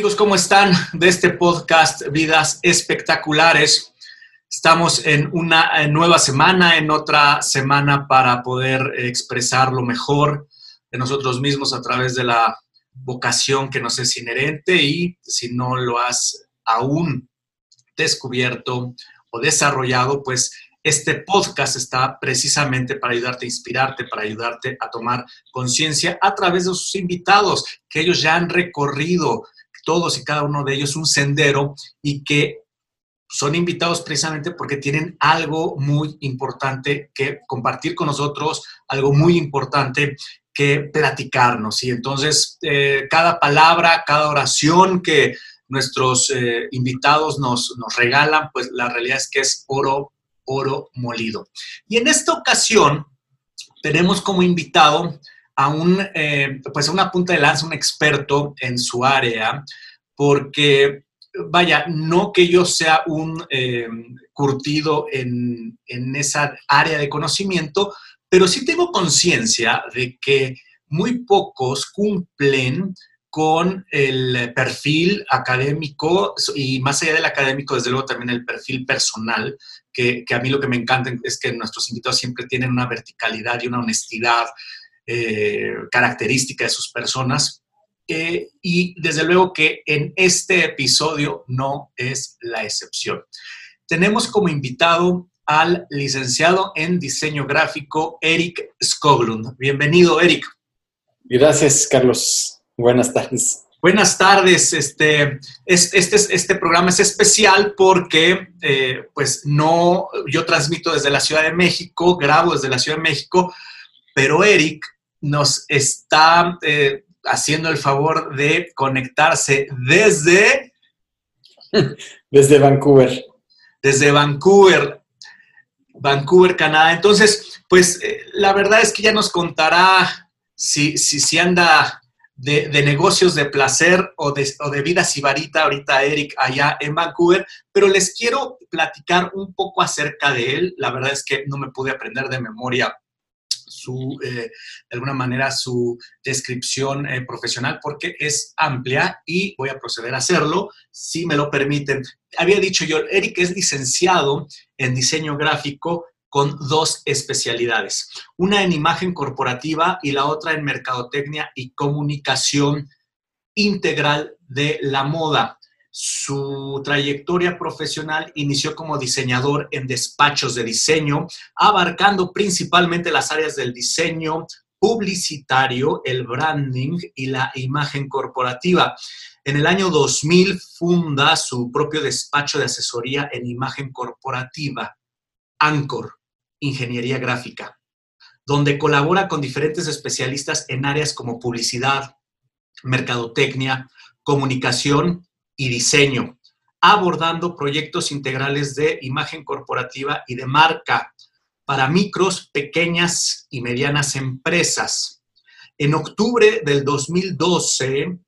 amigos? ¿Cómo están? De este podcast Vidas Espectaculares. Estamos en una nueva semana, en otra semana para poder expresar lo mejor de nosotros mismos a través de la vocación que nos es inherente y si no lo has aún descubierto o desarrollado, pues este podcast está precisamente para ayudarte a inspirarte, para ayudarte a tomar conciencia a través de sus invitados, que ellos ya han recorrido todos y cada uno de ellos un sendero y que son invitados precisamente porque tienen algo muy importante que compartir con nosotros, algo muy importante que platicarnos. Y entonces, eh, cada palabra, cada oración que nuestros eh, invitados nos, nos regalan, pues la realidad es que es oro oro molido. Y en esta ocasión tenemos como invitado a un, eh, pues una punta de lanza, un experto en su área, porque, vaya, no que yo sea un eh, curtido en, en esa área de conocimiento, pero sí tengo conciencia de que muy pocos cumplen con el perfil académico y más allá del académico, desde luego también el perfil personal, que, a mí lo que me encanta es que nuestros invitados siempre tienen una verticalidad y una honestidad eh, característica de sus personas. Eh, y desde luego que en este episodio no es la excepción. Tenemos como invitado al licenciado en diseño gráfico Eric Skoglund. Bienvenido, Eric. Gracias, Carlos. Buenas tardes. Buenas tardes. Este, este, este programa es especial porque, eh, pues, no, yo transmito desde la Ciudad de México, grabo desde la Ciudad de México, pero Eric nos está eh, haciendo el favor de conectarse desde... Desde Vancouver. Desde Vancouver, Vancouver, Canadá. Entonces, pues, eh, la verdad es que ya nos contará si, si, si anda de, negocios de placer o de, o de vida sibarita, ahorita Eric allá en Vancouver, pero les quiero platicar un poco acerca de él. La verdad es que no me pude aprender de memoria su, eh, de alguna manera, su descripción eh, profesional porque es amplia y voy a proceder a hacerlo si me lo permiten. Había dicho yo, Eric es licenciado en diseño gráfico con dos especialidades, una en imagen corporativa y la otra en mercadotecnia y comunicación integral de la moda. Su trayectoria profesional inició como diseñador en despachos de diseño, abarcando principalmente las áreas del diseño publicitario, el branding y la imagen corporativa. En el año 2000 funda su propio despacho de asesoría en imagen corporativa, Anchor, ingeniería gráfica, donde colabora con diferentes especialistas en áreas como publicidad, mercadotecnia, comunicación y diseño, abordando proyectos integrales de imagen corporativa y de marca para micros, pequeñas y medianas empresas. En octubre del 2012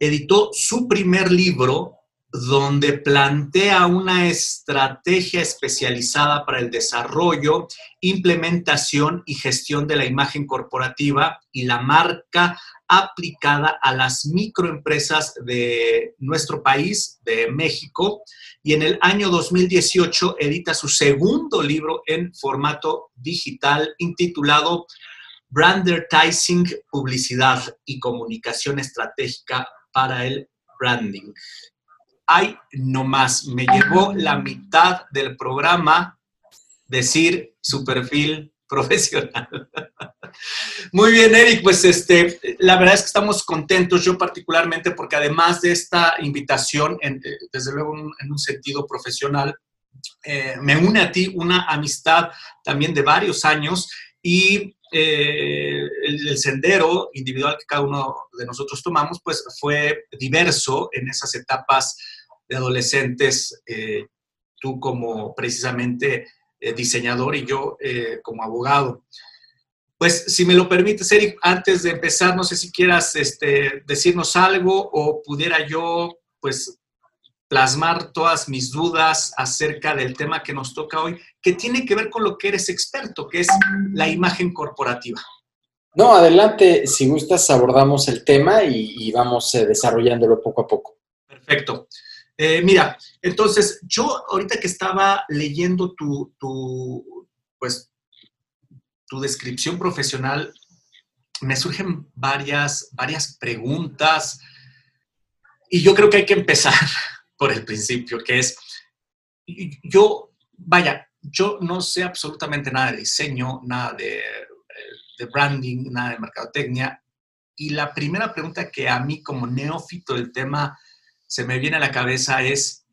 editó su primer libro donde plantea una estrategia especializada para el desarrollo, implementación y gestión de la imagen corporativa y la marca aplicada a las microempresas de nuestro país, de México, y en el año 2018 edita su segundo libro en formato digital intitulado Brandertising, Publicidad y Comunicación Estratégica para el Branding ay, no más, me llevó la mitad del programa decir su perfil profesional. Muy bien, Eric, pues este, la verdad es que estamos contentos, yo particularmente, porque además de esta invitación, eh, desde luego en un sentido profesional, eh, me une a ti una amistad también de varios años y eh, el, sendero individual que cada uno de nosotros tomamos, pues fue diverso en esas etapas de adolescentes, eh, tú como precisamente eh, diseñador y yo como abogado. Pues si me lo permites, Eric, antes de empezar, no sé si quieras este, decirnos algo o pudiera yo, pues, plasmar todas mis dudas acerca del tema que nos toca hoy, que tiene que ver con lo que eres experto, que es la imagen corporativa. No, adelante, si gustas abordamos el tema y, vamos eh, desarrollándolo poco a poco. Perfecto. Eh, mira, entonces yo ahorita que estaba leyendo tu, pues, tu descripción profesional, me surgen varias, varias preguntas y yo creo que hay que empezar por el principio, que es, yo, vaya, yo no sé absolutamente nada de diseño, nada de, de branding, nada de mercadotecnia. Y la primera pregunta que a mí como neófito del tema se me viene a la cabeza es,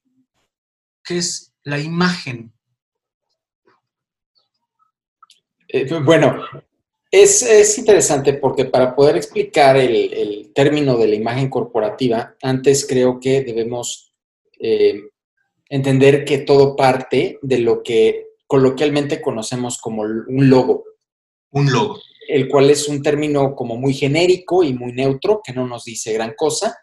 ¿qué es la imagen? Eh, bueno, es, interesante porque para poder explicar el, término de la imagen corporativa, antes creo que debemos eh, entender que todo parte de lo que coloquialmente conocemos como un logo. Un logo. El cual es un término como muy genérico y muy neutro, que no nos dice gran cosa,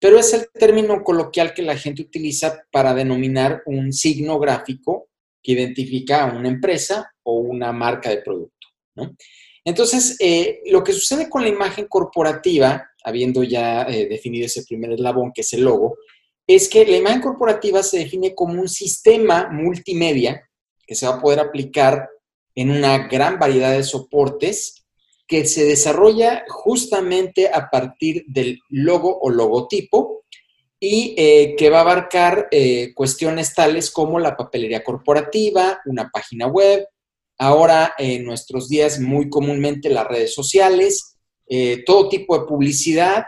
pero es el término coloquial que la gente utiliza para denominar un signo gráfico que identifica a una empresa o una marca de producto. Entonces, eh, lo que sucede con la imagen corporativa, habiendo ya eh, definido ese primer eslabón que es el logo, es que la imagen corporativa se define como un sistema multimedia que se va a poder aplicar en una gran variedad de soportes que se desarrolla justamente a partir del logo o logotipo y eh, que va a abarcar cuestiones tales como la papelería corporativa, una página web, ahora en nuestros días muy comúnmente las redes sociales, eh, todo tipo de publicidad,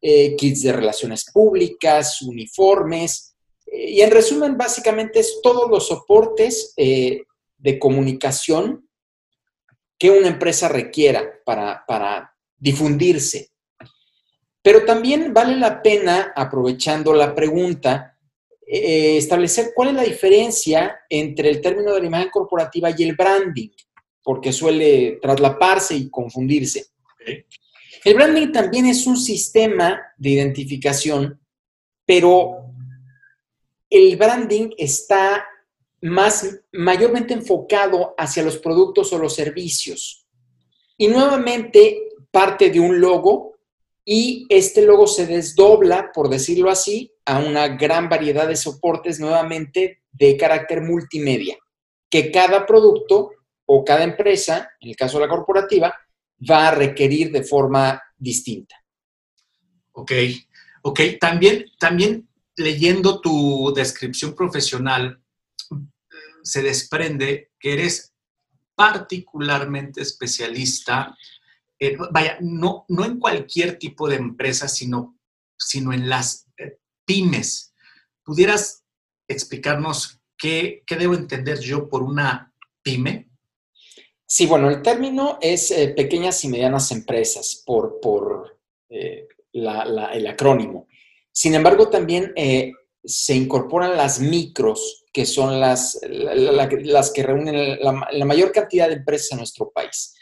kits de relaciones públicas, uniformes, y en resumen básicamente es todos los soportes de comunicación que una empresa requiera para, difundirse. Pero también vale la pena, aprovechando la pregunta, eh, establecer cuál es la diferencia entre el término de la imagen corporativa y el branding, porque suele traslaparse y confundirse. El branding también es un sistema de identificación, pero el branding está más mayormente enfocado hacia los productos o los servicios. Y nuevamente parte de un logo y este logo se desdobla, por decirlo así, a una gran variedad de soportes nuevamente de carácter multimedia, que cada producto o cada empresa, en el caso de la corporativa, va a requerir de forma distinta. Ok, ok. También, también leyendo tu descripción profesional, se desprende que eres particularmente especialista, vaya, no, no en cualquier tipo de empresa, sino, sino en las eh, pymes. ¿Pudieras explicarnos qué, debo entender yo por una pyme? Sí, bueno, el término es eh, pequeñas y medianas empresas por, por eh, el acrónimo. Sin embargo, también se incorporan las micros, que son las, las que reúnen la, mayor cantidad de empresas en nuestro país.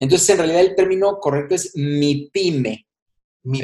Entonces, en realidad el término correcto es mi pyme,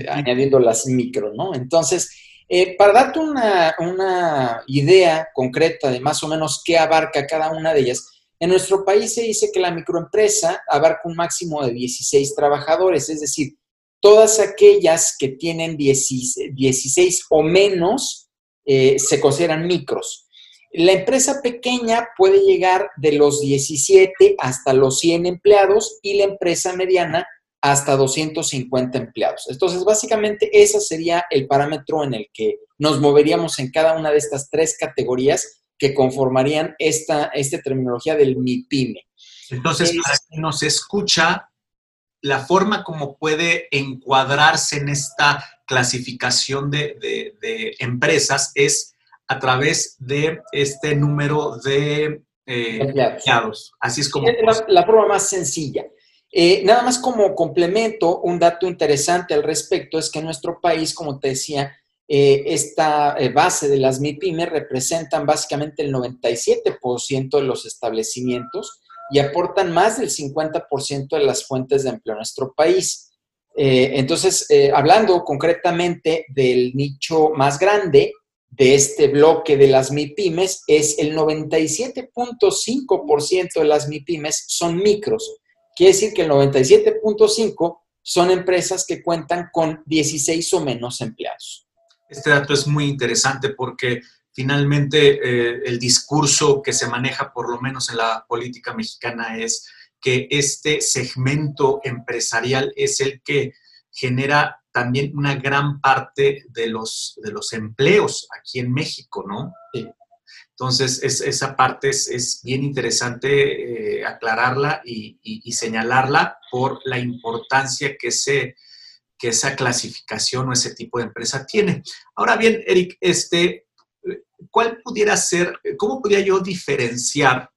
añadiendo las micro, ¿no? Entonces, eh, para darte una, una, idea concreta de más o menos qué abarca cada una de ellas, en nuestro país se dice que la microempresa abarca un máximo de 16 trabajadores, es decir, todas aquellas que tienen 16 o menos eh, se consideran micros. La empresa pequeña puede llegar de los 17 hasta los 100 empleados y la empresa mediana hasta 250 empleados. Entonces, básicamente, ese sería el parámetro en el que nos moveríamos en cada una de estas tres categorías que conformarían esta, esta terminología del MIPYME. Entonces, para quien nos escucha, la forma como puede encuadrarse en esta clasificación de, empresas es a través de este número de eh, empleados. Así es como... la, forma más sencilla. Eh, nada más como complemento, un dato interesante al respecto es que en nuestro país, como te decía, eh, esta base de las MIPIMES representan básicamente el 97% de los establecimientos y aportan más del 50% de las fuentes de empleo en nuestro país. Eh, entonces, hablando concretamente del nicho más grande de este bloque de las MIPIMES, es el 97.5% de las MIPIMES son micros. quiere decir que el 97.5 son empresas que cuentan con 16 o menos empleados. Este dato es muy interesante porque finalmente eh, el discurso que se maneja, por lo menos en la política mexicana, es que este segmento empresarial es el que genera también una gran parte de los, de los empleos aquí en México, ¿no? Entonces, esa parte es, bien interesante eh, aclararla y, señalarla por la importancia que, ese, que esa clasificación o ese tipo de empresa tiene. Ahora bien, Eric, este, ¿cuál pudiera ser, cómo podría yo diferenciar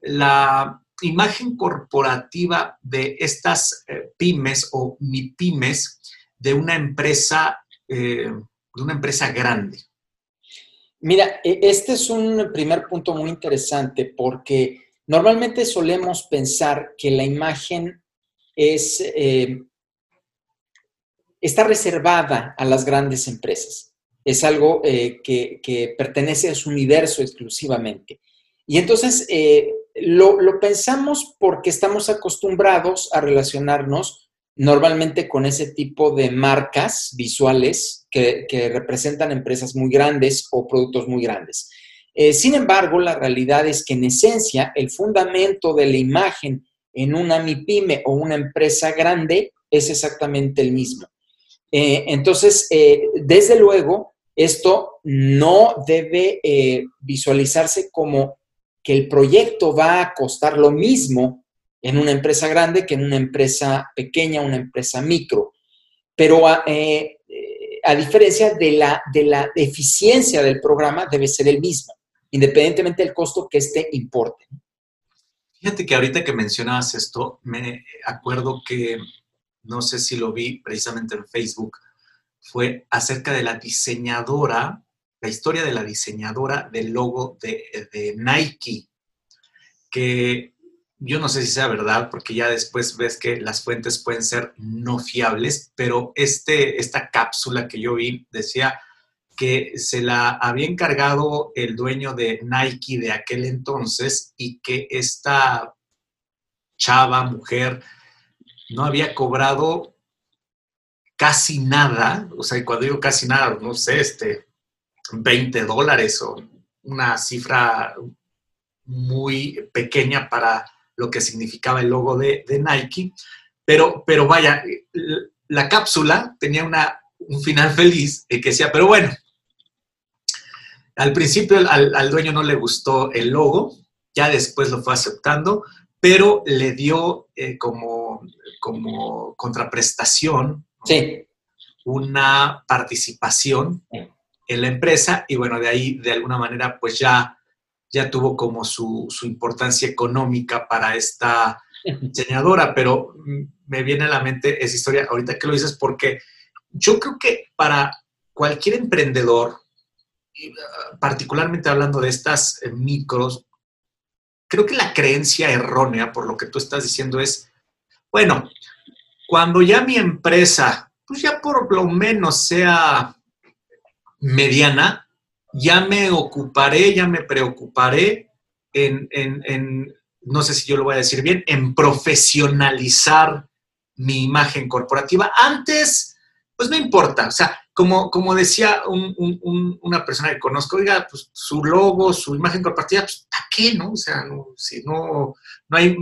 la imagen corporativa de estas eh, pymes o MIPYMES de una empresa, eh, de una empresa grande? Mira, e, este es un primer punto muy interesante porque normalmente solemos pensar que la imagen es, eh, está reservada a las grandes empresas. Es algo eh, que, pertenece a su universo exclusivamente. Y entonces lo, lo pensamos porque estamos acostumbrados a relacionarnos normalmente con ese tipo de marcas visuales que, representan empresas muy grandes o productos muy grandes. Eh, sin embargo, la realidad es que en esencia el fundamento de la imagen en una MIPYME o una empresa grande es exactamente el mismo. Eh, entonces, eh, desde luego, esto no debe visualizarse como que el proyecto va a costar lo mismo en una empresa grande que en una empresa pequeña, una empresa micro. Pero a, eh, eh, a diferencia de la, de la eficiencia del programa, debe ser el mismo, independientemente del costo que este importe. Fíjate que ahorita que mencionabas esto, me acuerdo que, no sé si lo vi precisamente en Facebook, fue acerca de la diseñadora, la historia de la diseñadora del logo de, de Nike, que yo no sé si sea verdad, porque ya después ves que las fuentes pueden ser no fiables, pero este, esta cápsula que yo vi decía que se la había encargado el dueño de Nike de aquel entonces y que esta chava, mujer, no había cobrado casi nada, o sea, cuando digo casi nada, no sé, este, 20 dólares o una cifra muy pequeña para lo que significaba el logo de, Nike, pero, pero vaya, la cápsula tenía una, un final feliz que decía, pero bueno, al principio al, dueño no le gustó el logo, ya después lo fue aceptando, pero le dio eh, como, como contraprestación una participación en la empresa y bueno, de ahí de alguna manera pues ya ya tuvo como su, importancia económica para esta diseñadora, pero me viene a la mente esa historia ahorita que lo dices porque yo creo que para cualquier emprendedor, uh, particularmente hablando de estas eh, micros, creo que la creencia errónea, por lo que tú estás diciendo, es, bueno, cuando ya mi empresa, pues ya por lo menos sea mediana, ya me ocuparé, ya me preocuparé en, no sé si yo lo voy a decir bien, en profesionalizar mi imagen corporativa. Antes, pues no importa, o sea, como, como decía una persona que conozco, oiga, pues su logo, su imagen corporativa, pues ¿para qué, no? O sea, si no, no hay,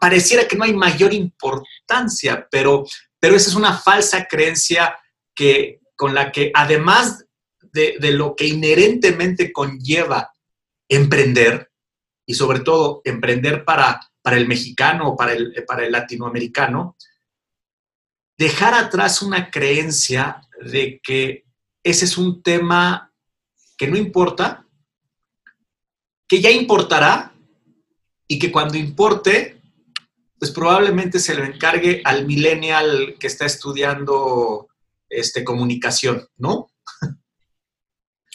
pareciera que no hay mayor importancia, pero, pero esa es una falsa creencia que, con la que además de, lo que inherentemente conlleva emprender y sobre todo emprender para, para el mexicano o para el, para el latinoamericano, dejar atrás una creencia de que ese es un tema que no importa, que ya importará y que cuando importe, pues probablemente se lo encargue al millennial que está estudiando este, comunicación, ¿no?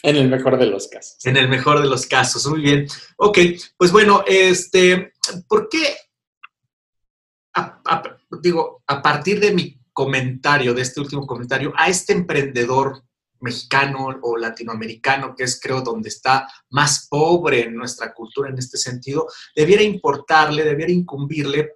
En el mejor de los casos. En el mejor de los casos, muy bien. Ok, pues bueno, este, ¿por qué? digo, a partir de mi comentario, de este último comentario, a este emprendedor mexicano o latinoamericano, que es creo donde está más pobre en nuestra cultura en este sentido, debiera importarle, debiera incumbirle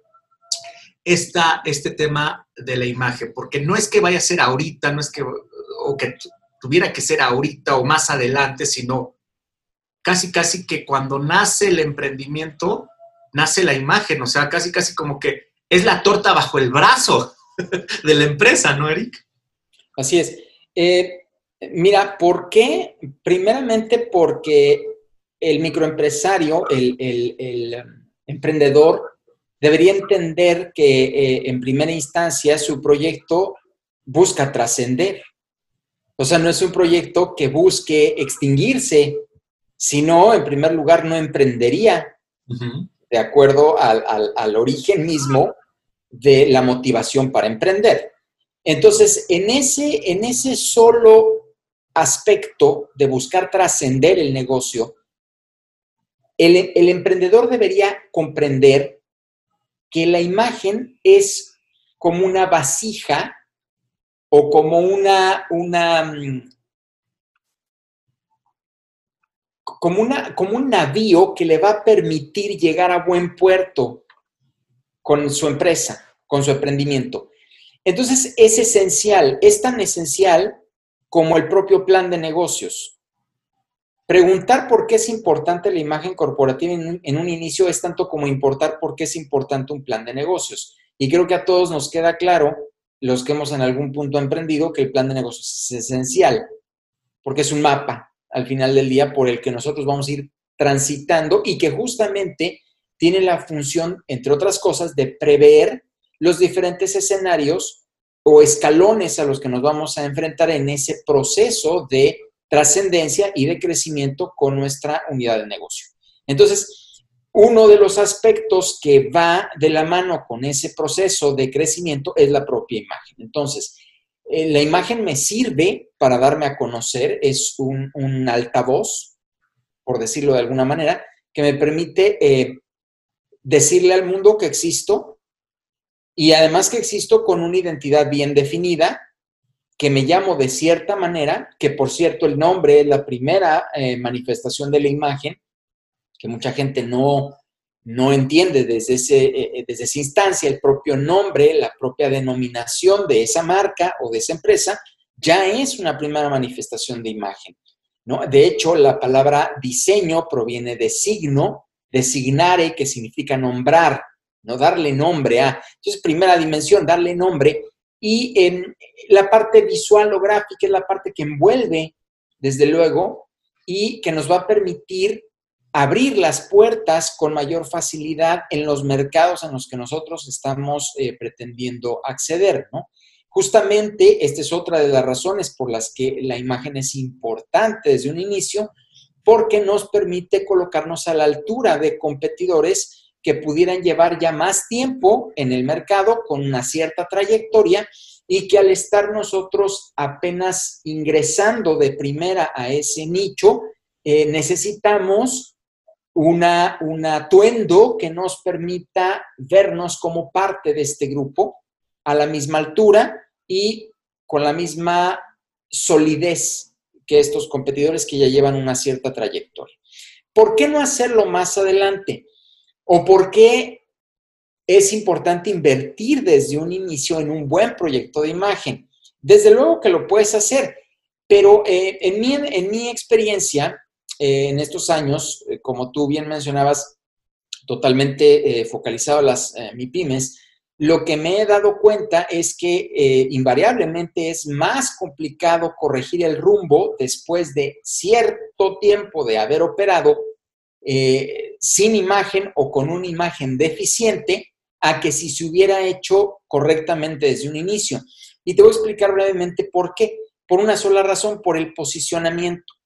esta, este tema de la imagen, porque no es que vaya a ser ahorita, no es que, o que tuviera que ser ahorita o más adelante, sino casi, casi que cuando nace el emprendimiento, nace la imagen, o sea, casi, casi como que es la torta bajo el brazo de la empresa, ¿no, Eric? Así es. Eh, mira, ¿por qué? Primeramente porque el microempresario, el, emprendedor, debería entender que eh, en primera instancia su proyecto busca trascender. O sea, no es un proyecto que busque extinguirse, sino, en primer lugar, no emprendería de acuerdo al, origen mismo de la motivación para emprender. Entonces, en ese, en ese solo aspecto de buscar trascender el negocio, el, el, emprendedor debería comprender que la imagen es como una vasija o como una, una mm, como, una, como un navío que le va a permitir llegar a buen puerto con su empresa, con su emprendimiento. Entonces, es esencial, es tan esencial como el propio plan de negocios. Preguntar por qué es importante la imagen corporativa en un, en un, inicio es tanto como importar por qué es importante un plan de negocios. Y creo que a todos nos queda claro, los que hemos en algún punto emprendido, que el plan de negocios es esencial, porque es un mapa, al final del día por el que nosotros vamos a ir transitando y que justamente tiene la función, entre otras cosas, de prever los diferentes escenarios o escalones a los que nos vamos a enfrentar en ese proceso de trascendencia y de crecimiento con nuestra unidad de negocio. Entonces, uno de los aspectos que va de la mano con ese proceso de crecimiento es la propia imagen. Entonces, eh, la imagen me sirve para darme a conocer, es un, altavoz, por decirlo de alguna manera, que me permite eh, decirle al mundo que existo y además que existo con una identidad bien definida, que me llamo de cierta manera, que por cierto el nombre es la primera eh, manifestación de la imagen, que mucha gente no, no entiende desde, ese, eh, eh, desde esa instancia el propio nombre, la propia denominación de esa marca o de esa empresa, ya es una primera manifestación de imagen. ¿no? De hecho, la palabra diseño proviene de signo, designare, que significa nombrar, no darle nombre a. Entonces, primera dimensión, darle nombre. Y en la parte visual o gráfica es la parte que envuelve, desde luego, y que nos va a permitir abrir las puertas con mayor facilidad en los mercados en los que nosotros estamos eh, pretendiendo acceder, ¿no? Justamente esta es otra de las razones por las que la imagen es importante desde un inicio, porque nos permite colocarnos a la altura de competidores que pudieran llevar ya más tiempo en el mercado con una cierta trayectoria y que al estar nosotros apenas ingresando de primera a ese nicho, eh, necesitamos una, un atuendo que nos permita vernos como parte de este grupo a la misma altura y con la misma solidez que estos competidores que ya llevan una cierta trayectoria. ¿Por qué no hacerlo más adelante? ¿O por qué es importante invertir desde un inicio en un buen proyecto de imagen? Desde luego que lo puedes hacer, pero eh, en, mi, en mi experiencia, eh, en estos años, eh, como tú bien mencionabas, totalmente eh, focalizado a las MIPIMES, lo que me he dado cuenta es que invariablemente es más complicado corregir el rumbo después de cierto tiempo de haber operado sin imagen o con una imagen deficiente a que si se hubiera hecho correctamente desde un inicio. Y te voy a explicar brevemente por qué. Por una sola razón, por el posicionamiento.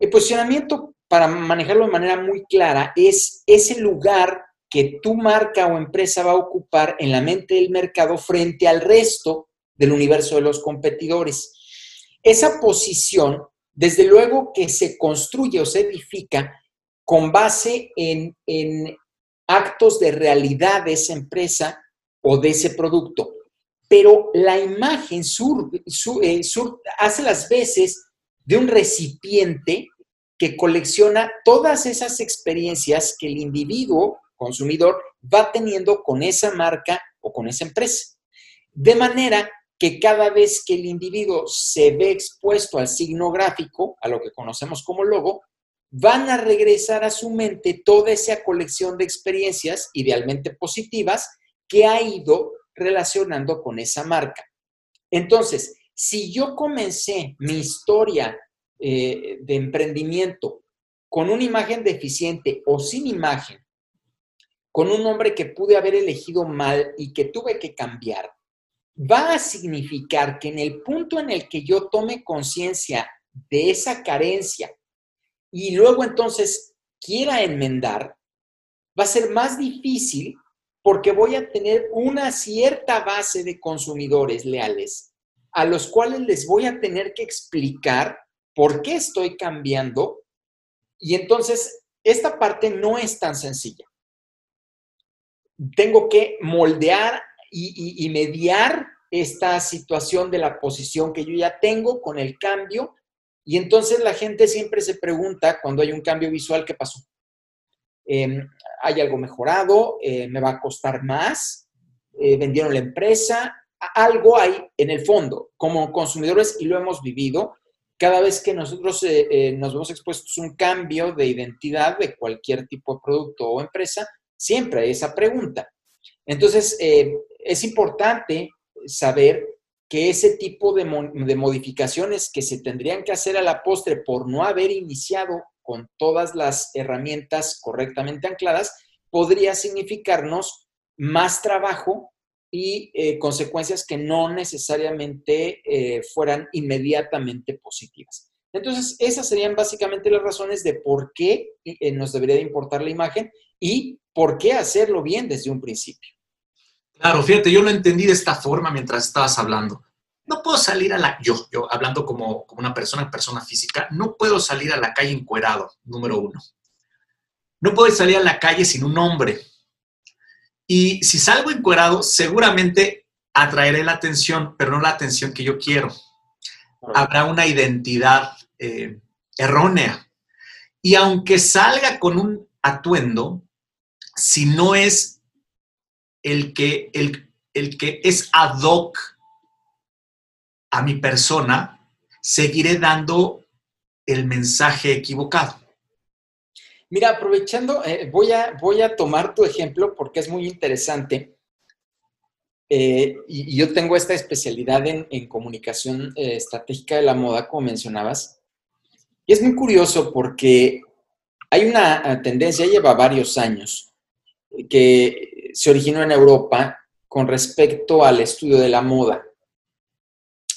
El posicionamiento, para manejarlo de manera muy clara, es ese lugar que tu marca o empresa va a ocupar en la mente del mercado frente al resto del universo de los competidores. Esa posición, desde luego que se construye o se edifica con base en, actos de realidad de esa empresa o de ese producto. Pero la imagen sur, eh, hace las veces de un recipiente que colecciona todas esas experiencias que el individuo consumidor va teniendo con esa marca o con esa empresa. De manera que cada vez que el individuo se ve expuesto al signo gráfico, a lo que conocemos como logo, van a regresar a su mente toda esa colección de experiencias, idealmente positivas, que ha ido relacionando con esa marca. Entonces, si yo comencé mi historia eh, de emprendimiento con una imagen deficiente o sin imagen, con un nombre que pude haber elegido mal y que tuve que cambiar, va a significar que en el punto en el que yo tome conciencia de esa carencia y luego entonces quiera enmendar, va a ser más difícil porque voy a tener una cierta base de consumidores leales a los cuales les voy a tener que explicar por qué estoy cambiando y entonces esta parte no es tan sencilla. Tengo que moldear y, mediar esta situación de la posición que yo ya tengo con el cambio y entonces la gente siempre se pregunta cuando hay un cambio visual, ¿qué pasó? Em, ¿Hay algo mejorado? Eh, ¿Me va a costar más? Eh, ¿Vendieron la empresa? Algo hay en el fondo. Como consumidores, y lo hemos vivido, cada vez que nosotros eh, nos vemos expuestos a un cambio de identidad de cualquier tipo de producto o empresa, siempre hay esa pregunta. Entonces, es importante saber que ese tipo de, modificaciones que se tendrían que hacer a la postre por no haber iniciado con todas las herramientas correctamente ancladas, podría significarnos más trabajo y eh, consecuencias que no necesariamente eh, fueran inmediatamente positivas. Entonces, esas serían básicamente las razones de por qué eh, nos debería de importar la imagen y por qué hacerlo bien desde un principio. Claro, fíjate, yo lo entendí de esta forma mientras estabas hablando. No puedo salir a la, yo, yo hablando como, como una persona, persona física, no puedo salir a la calle encuerado, número uno. No puedo salir a la calle sin un hombre. Y si salgo encuerado, seguramente atraeré la atención, pero no la atención que yo quiero. Habrá una identidad eh, errónea. Y aunque salga con un atuendo, si no es el que, el, el que es ad hoc a mi persona, seguiré dando el mensaje equivocado. Mira, aprovechando, eh, voy, a, voy a tomar tu ejemplo porque es muy interesante. Eh, y, yo tengo esta especialidad en, comunicación eh, estratégica de la moda, como mencionabas. Y es muy curioso porque hay una tendencia, lleva varios años, que se originó en Europa con respecto al estudio de la moda.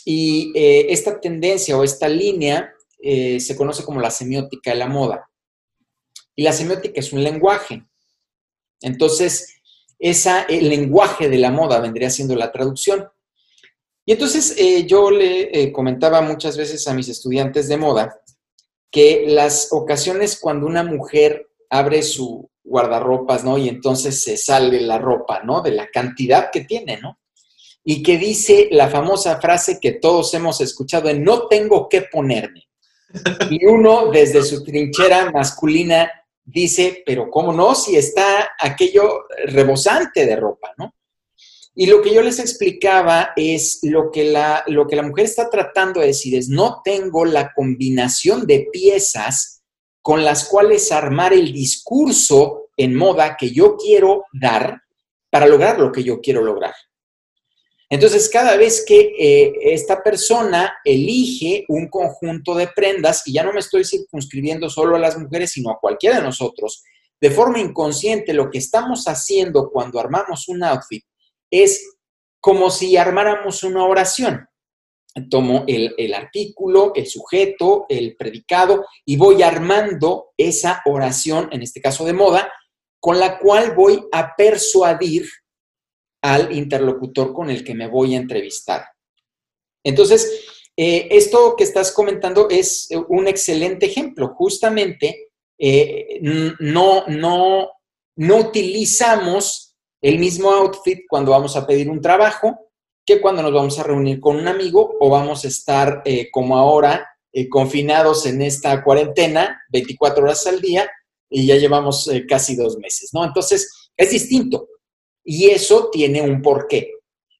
Y esta tendencia o esta línea se conoce como la semiótica de la moda. Y la semiótica es un lenguaje. Entonces, esa, el lenguaje de la moda vendría siendo la traducción. Y entonces eh, yo le comentaba muchas veces a mis estudiantes de moda que las ocasiones cuando una mujer abre su, guardarropas, ¿no? Y entonces se sale la ropa, ¿no? De la cantidad que tiene, ¿no? Y que dice la famosa frase que todos hemos escuchado no tengo que ponerme. Y uno desde su trinchera masculina dice, pero ¿cómo no? Si está aquello rebosante de ropa, ¿no? Y lo que yo les explicaba es lo que la, lo que la mujer está tratando de decir es, no tengo la combinación de piezas con las cuales armar el discurso en moda que yo quiero dar para lograr lo que yo quiero lograr. Entonces, cada vez que eh, esta persona elige un conjunto de prendas, y ya no me estoy circunscribiendo solo a las mujeres, sino a cualquiera de nosotros, de forma inconsciente, lo que estamos haciendo cuando armamos un outfit es como si armáramos una oración. Tomo el, artículo, el sujeto, el predicado y voy armando esa oración, en este caso de moda, con la cual voy a persuadir al interlocutor con el que me voy a entrevistar. Entonces, eh, esto que estás comentando es un excelente ejemplo. Justamente, eh, no, no, no utilizamos el mismo outfit cuando vamos a pedir un trabajo, que cuando nos vamos a reunir con un amigo o vamos a estar eh, como ahora eh, confinados en esta cuarentena 24 horas al día y ya llevamos eh, casi dos meses, ¿no? Entonces, es distinto. Y eso tiene un porqué.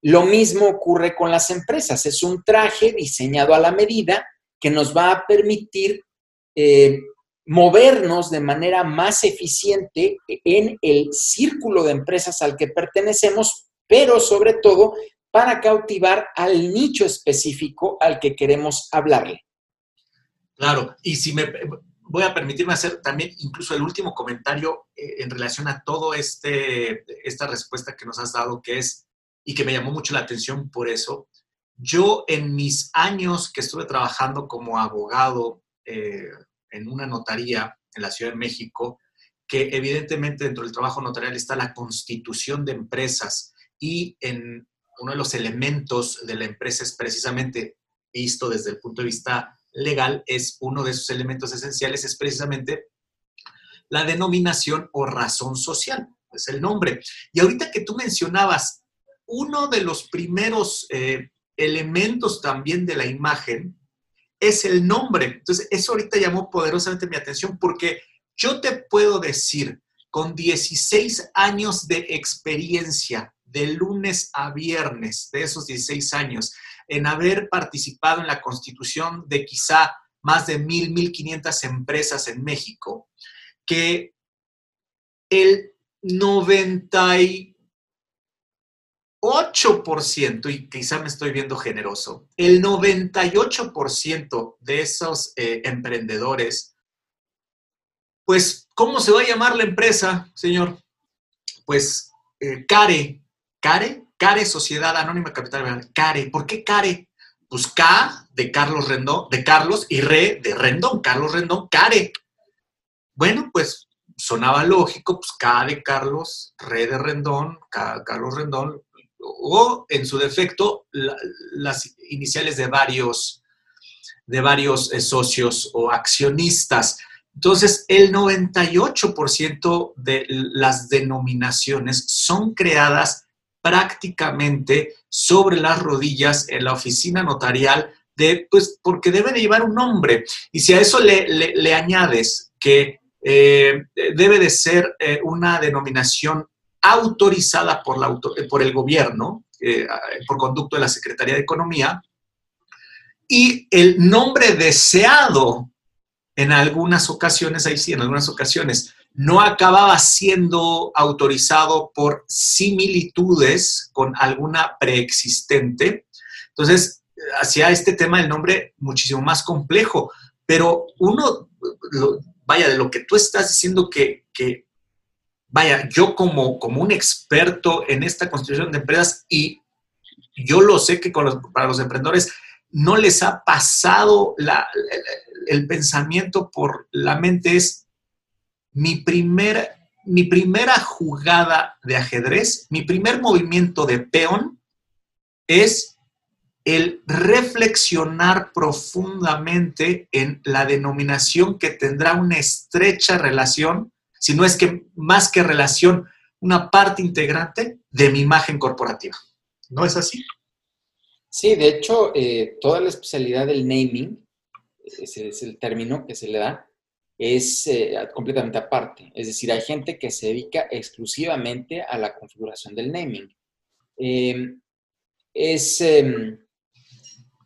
Lo mismo ocurre con las empresas. Es un traje diseñado a la medida que nos va a permitir eh, movernos de manera más eficiente en el círculo de empresas al que pertenecemos, pero sobre todo para cautivar al nicho específico al que queremos hablarle. Claro, y si me voy a permitirme hacer también incluso el último comentario eh, en relación a todo este esta respuesta que nos has dado que es y que me llamó mucho la atención por eso. Yo en mis años que estuve trabajando como abogado eh, en una notaría en la Ciudad de México, que evidentemente dentro del trabajo notarial está la constitución de empresas y en uno de los elementos de la empresa es precisamente visto desde el punto de vista legal, es uno de esos elementos esenciales, es precisamente la denominación o razón social, es el nombre. Y ahorita que tú mencionabas, uno de los primeros eh, elementos también de la imagen es el nombre. Entonces, eso ahorita llamó poderosamente mi atención porque yo te puedo decir, con 16 años de experiencia, de lunes a viernes, de esos 16 años, en haber participado en la constitución de quizá más de 1.000, 1.500 empresas en México, que el 90 8%, y quizá me estoy viendo generoso, el 98% de esos eh, emprendedores, pues, ¿cómo se va a llamar la empresa, señor? Pues, eh, CARE, CARE, CARE Sociedad Anónima Capital CARE. ¿Por qué CARE? Pues K de Carlos Rendón, de Carlos y Re de Rendón, Carlos Rendón, CARE. Bueno, pues sonaba lógico, pues K de Carlos, Re de Rendón, Carlos Rendón, o en su defecto las iniciales de varios, de varios eh, socios o accionistas. Entonces, el 98% de las denominaciones son creadas prácticamente sobre las rodillas en la oficina notarial de, pues, porque debe de llevar un nombre. Y si a eso le, añades que eh, debe de ser eh, una denominación autorizada por, la, por el gobierno, eh, por conducto de la Secretaría de Economía, y el nombre deseado en algunas ocasiones, ahí sí, en algunas ocasiones, no acababa siendo autorizado por similitudes con alguna preexistente. Entonces, hacía este tema el nombre muchísimo más complejo, pero uno, vaya, de lo que tú estás diciendo que, que vaya, yo como, como un experto en esta constitución de empresas y yo lo sé que para los emprendedores no les ha pasado el, pensamiento por la mente es mi, primer, mi primera jugada de ajedrez, mi primer movimiento de peón es el reflexionar profundamente en la denominación que tendrá una estrecha relación si no es que más que relación, una parte integrante de mi imagen corporativa. ¿No es así? Sí, de hecho, eh, toda la especialidad del naming, ese es el término que se le da, es eh, completamente aparte. Es decir, hay gente que se dedica exclusivamente a la configuración del naming. Em, es, em,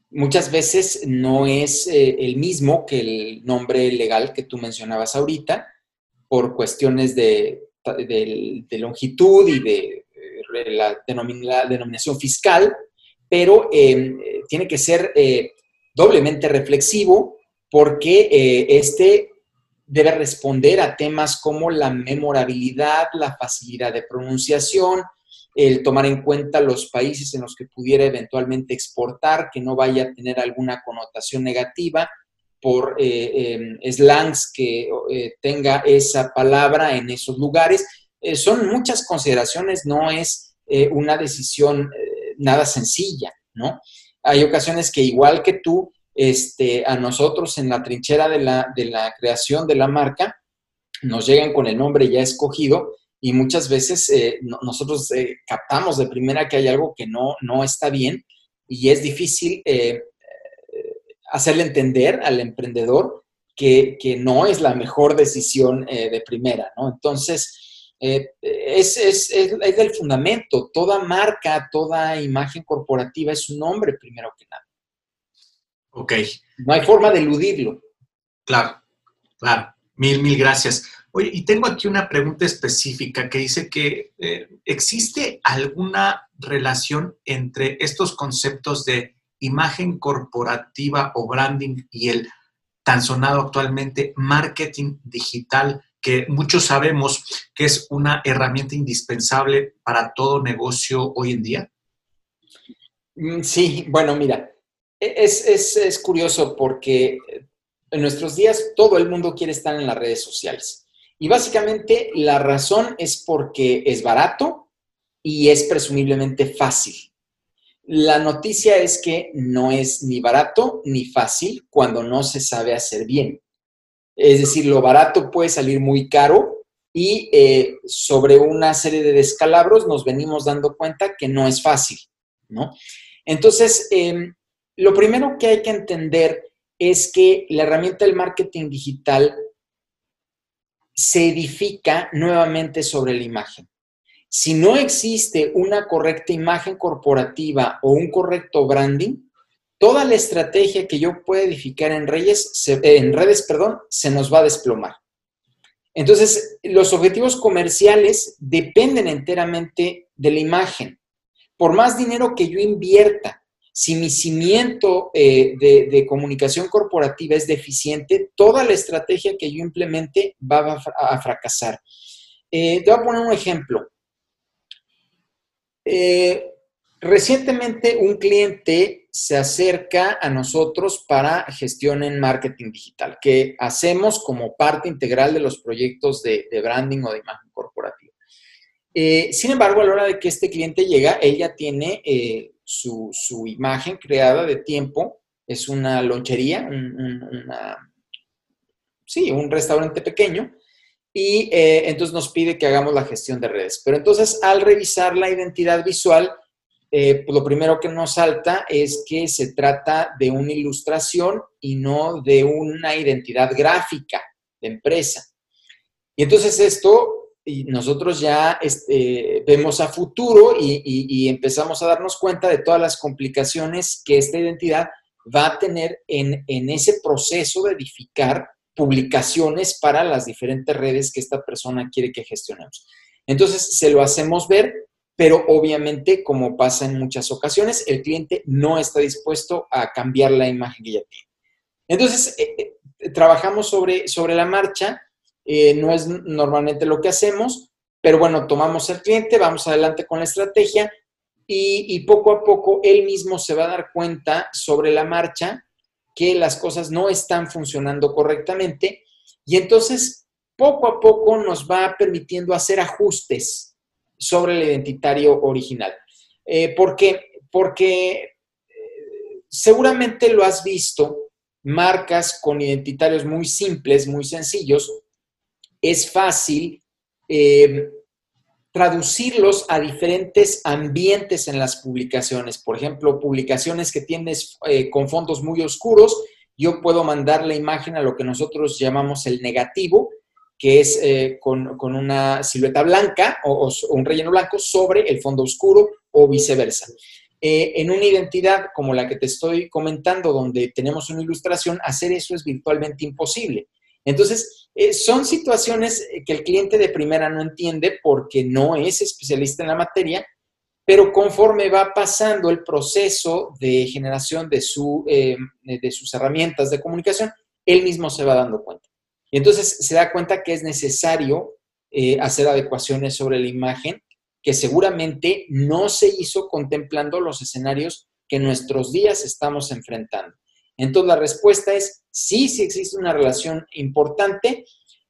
muchas veces no es eh, el mismo que el nombre legal que tú mencionabas ahorita, por cuestiones de, longitud y de, eh, la, denominación fiscal, pero em, tiene que ser doblemente reflexivo porque este debe responder a temas como la memorabilidad, la facilidad de pronunciación, el tomar en cuenta los países en los que pudiera eventualmente exportar, que no vaya a tener alguna connotación negativa, por eh, em, slangs que eh, tenga esa palabra en esos lugares. Eh, son muchas consideraciones, no es una decisión nada sencilla, ¿no? Hay ocasiones que igual que tú, este, a nosotros en la trinchera de la, de la creación de la marca, nos llegan con el nombre ya escogido y muchas veces nosotros captamos de primera que hay algo que no, no está bien y es difícil hacerle entender al emprendedor que, no es la mejor decisión eh, de primera, ¿no? Entonces, Eh, es, es, es, del fundamento. Toda marca, toda imagen corporativa es un nombre primero que nada. Ok. No hay forma de eludirlo. Claro, claro. Mil, mil gracias. Oye, y tengo aquí una pregunta específica que dice que eh, ¿existe alguna relación entre estos conceptos de imagen corporativa o branding y el tan sonado actualmente marketing digital, que muchos sabemos que es una herramienta indispensable para todo negocio hoy en día? Mm, sí, bueno, mira, e-, es, es, curioso porque en nuestros días todo el mundo quiere estar en las redes sociales. Y básicamente la razón es porque es barato y es presumiblemente fácil. La noticia es que no es ni barato ni fácil cuando no se sabe hacer bien. Es decir, lo barato puede salir muy caro y eh, sobre una serie de descalabros nos venimos dando cuenta que no es fácil, ¿no? Entonces, em, lo primero que hay que entender es que la herramienta del marketing digital se edifica nuevamente sobre la imagen. Si no existe una correcta imagen corporativa o un correcto branding, toda la estrategia que yo pueda edificar en, redes perdón, se nos va a desplomar. Entonces, los objetivos comerciales dependen enteramente de la imagen. Por más dinero que yo invierta, si mi cimiento eh, de, comunicación corporativa es deficiente, toda la estrategia que yo implemente va a, fracasar. Eh, te voy a poner un ejemplo. Eh, recientemente un cliente se acerca a nosotros para gestión en marketing digital, que hacemos como parte integral de los proyectos de, branding o de imagen corporativa. sin embargo, a la hora de que este cliente llega, ella tiene su, imagen creada de tiempo. Es una lonchería, un, sí, un restaurante pequeño. Y eh, entonces nos pide que hagamos la gestión de redes. Pero entonces al revisar la identidad visual, eh, pues lo primero que nos salta es que se trata de una ilustración y no de una identidad gráfica de empresa. Y entonces esto y nosotros ya este, vemos a futuro y, empezamos a darnos cuenta de todas las complicaciones que esta identidad va a tener en, ese proceso de edificar publicaciones para las diferentes redes que esta persona quiere que gestionemos. Entonces, se lo hacemos ver, pero obviamente, como pasa en muchas ocasiones, el cliente no está dispuesto a cambiar la imagen que ya tiene. Entonces, eh, eh, trabajamos sobre, sobre la marcha eh, no es normalmente lo que hacemos, pero bueno, tomamos al cliente, vamos adelante con la estrategia y, poco a poco él mismo se va a dar cuenta sobre la marcha que las cosas no están funcionando correctamente y entonces poco a poco nos va permitiendo hacer ajustes sobre el identitario original. Eh, ¿Por qué? Porque eh, seguramente lo has visto, marcas con identitarios muy simples, muy sencillos, es fácil eh, traducirlos a diferentes ambientes en las publicaciones. Por ejemplo, publicaciones que tienes eh, con fondos muy oscuros, yo puedo mandar la imagen a lo que nosotros llamamos el negativo, que es eh, con, una silueta blanca o, un relleno blanco sobre el fondo oscuro o viceversa. en una identidad como la que te estoy comentando, donde tenemos una ilustración, hacer eso es virtualmente imposible. Entonces, eh, son situaciones que el cliente de primera no entiende porque no es especialista en la materia, pero conforme va pasando el proceso de generación de, su, eh, de sus herramientas de comunicación, él mismo se va dando cuenta. Y entonces se da cuenta que es necesario eh, hacer adecuaciones sobre la imagen que seguramente no se hizo contemplando los escenarios que nuestros días estamos enfrentando. Entonces la respuesta es sí, sí existe una relación importante,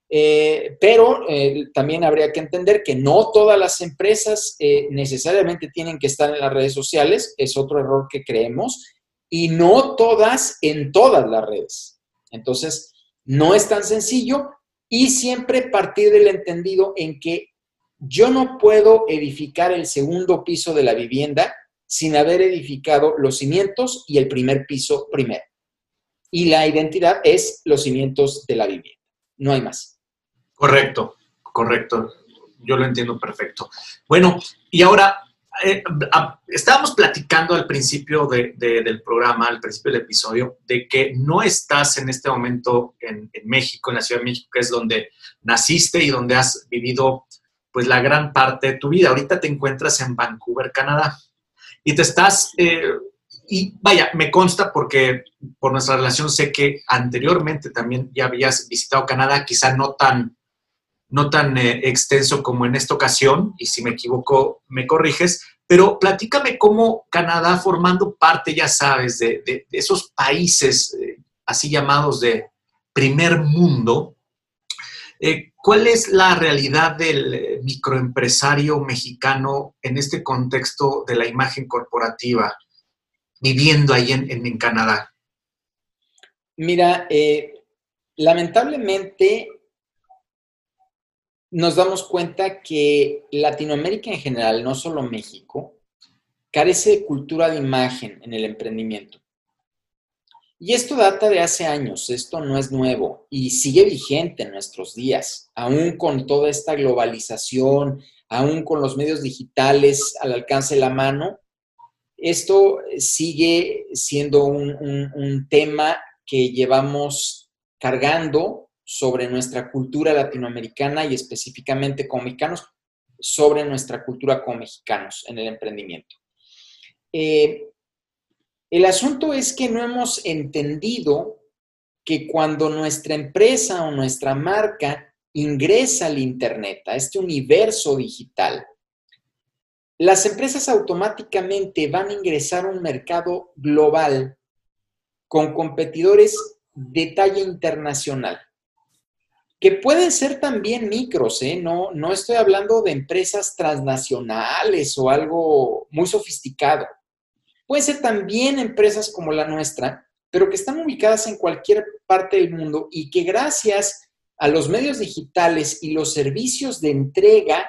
eh, pero eh, también habría que entender que no todas las empresas eh, necesariamente tienen que estar en las redes sociales, es otro error que creemos, y no todas en todas las redes. Entonces, no es tan sencillo y siempre partir del entendido en que yo no puedo edificar el segundo piso de la vivienda sin haber edificado los cimientos y el primer piso primero y la identidad es los cimientos de la vivienda. No hay más. Correcto, correcto. yo lo entiendo perfecto. Bueno, y ahora, eh, estábamos platicando al principio del programa, al principio del episodio, de que no estás en este momento en, México, en la Ciudad de México, que es donde naciste y donde has vivido pues la gran parte de tu vida. Ahorita te encuentras en Vancouver, Canadá, y te estás, eh, y vaya, me consta porque por nuestra relación sé que anteriormente también ya habías visitado Canadá, quizá no tan no tan eh, extenso como en esta ocasión, y si me equivoco, me corriges, pero platícame cómo Canadá, formando parte, ya sabes, de, esos países eh, así llamados de primer mundo, eh, ¿cuál es la realidad del microempresario mexicano en este contexto de la imagen corporativa, viviendo ahí en, en Canadá? Mira, lamentablemente nos damos cuenta que Latinoamérica en general, no solo México, carece de cultura de imagen en el emprendimiento. Y esto data de hace años, esto no es nuevo y sigue vigente en nuestros días, aún con toda esta globalización, aún con los medios digitales al alcance de la mano, esto sigue siendo un, tema que llevamos cargando sobre nuestra cultura latinoamericana y específicamente como mexicanos, sobre nuestra cultura como mexicanos en el emprendimiento. Eh, el asunto es que no hemos entendido que cuando nuestra empresa o nuestra marca ingresa al Internet, a este universo digital, las empresas automáticamente van a ingresar a un mercado global con competidores de talla internacional que pueden ser también micros, ¿eh? no, no estoy hablando de empresas transnacionales o algo muy sofisticado. Pueden ser también empresas como la nuestra, pero que están ubicadas en cualquier parte del mundo y que gracias a los medios digitales y los servicios de entrega,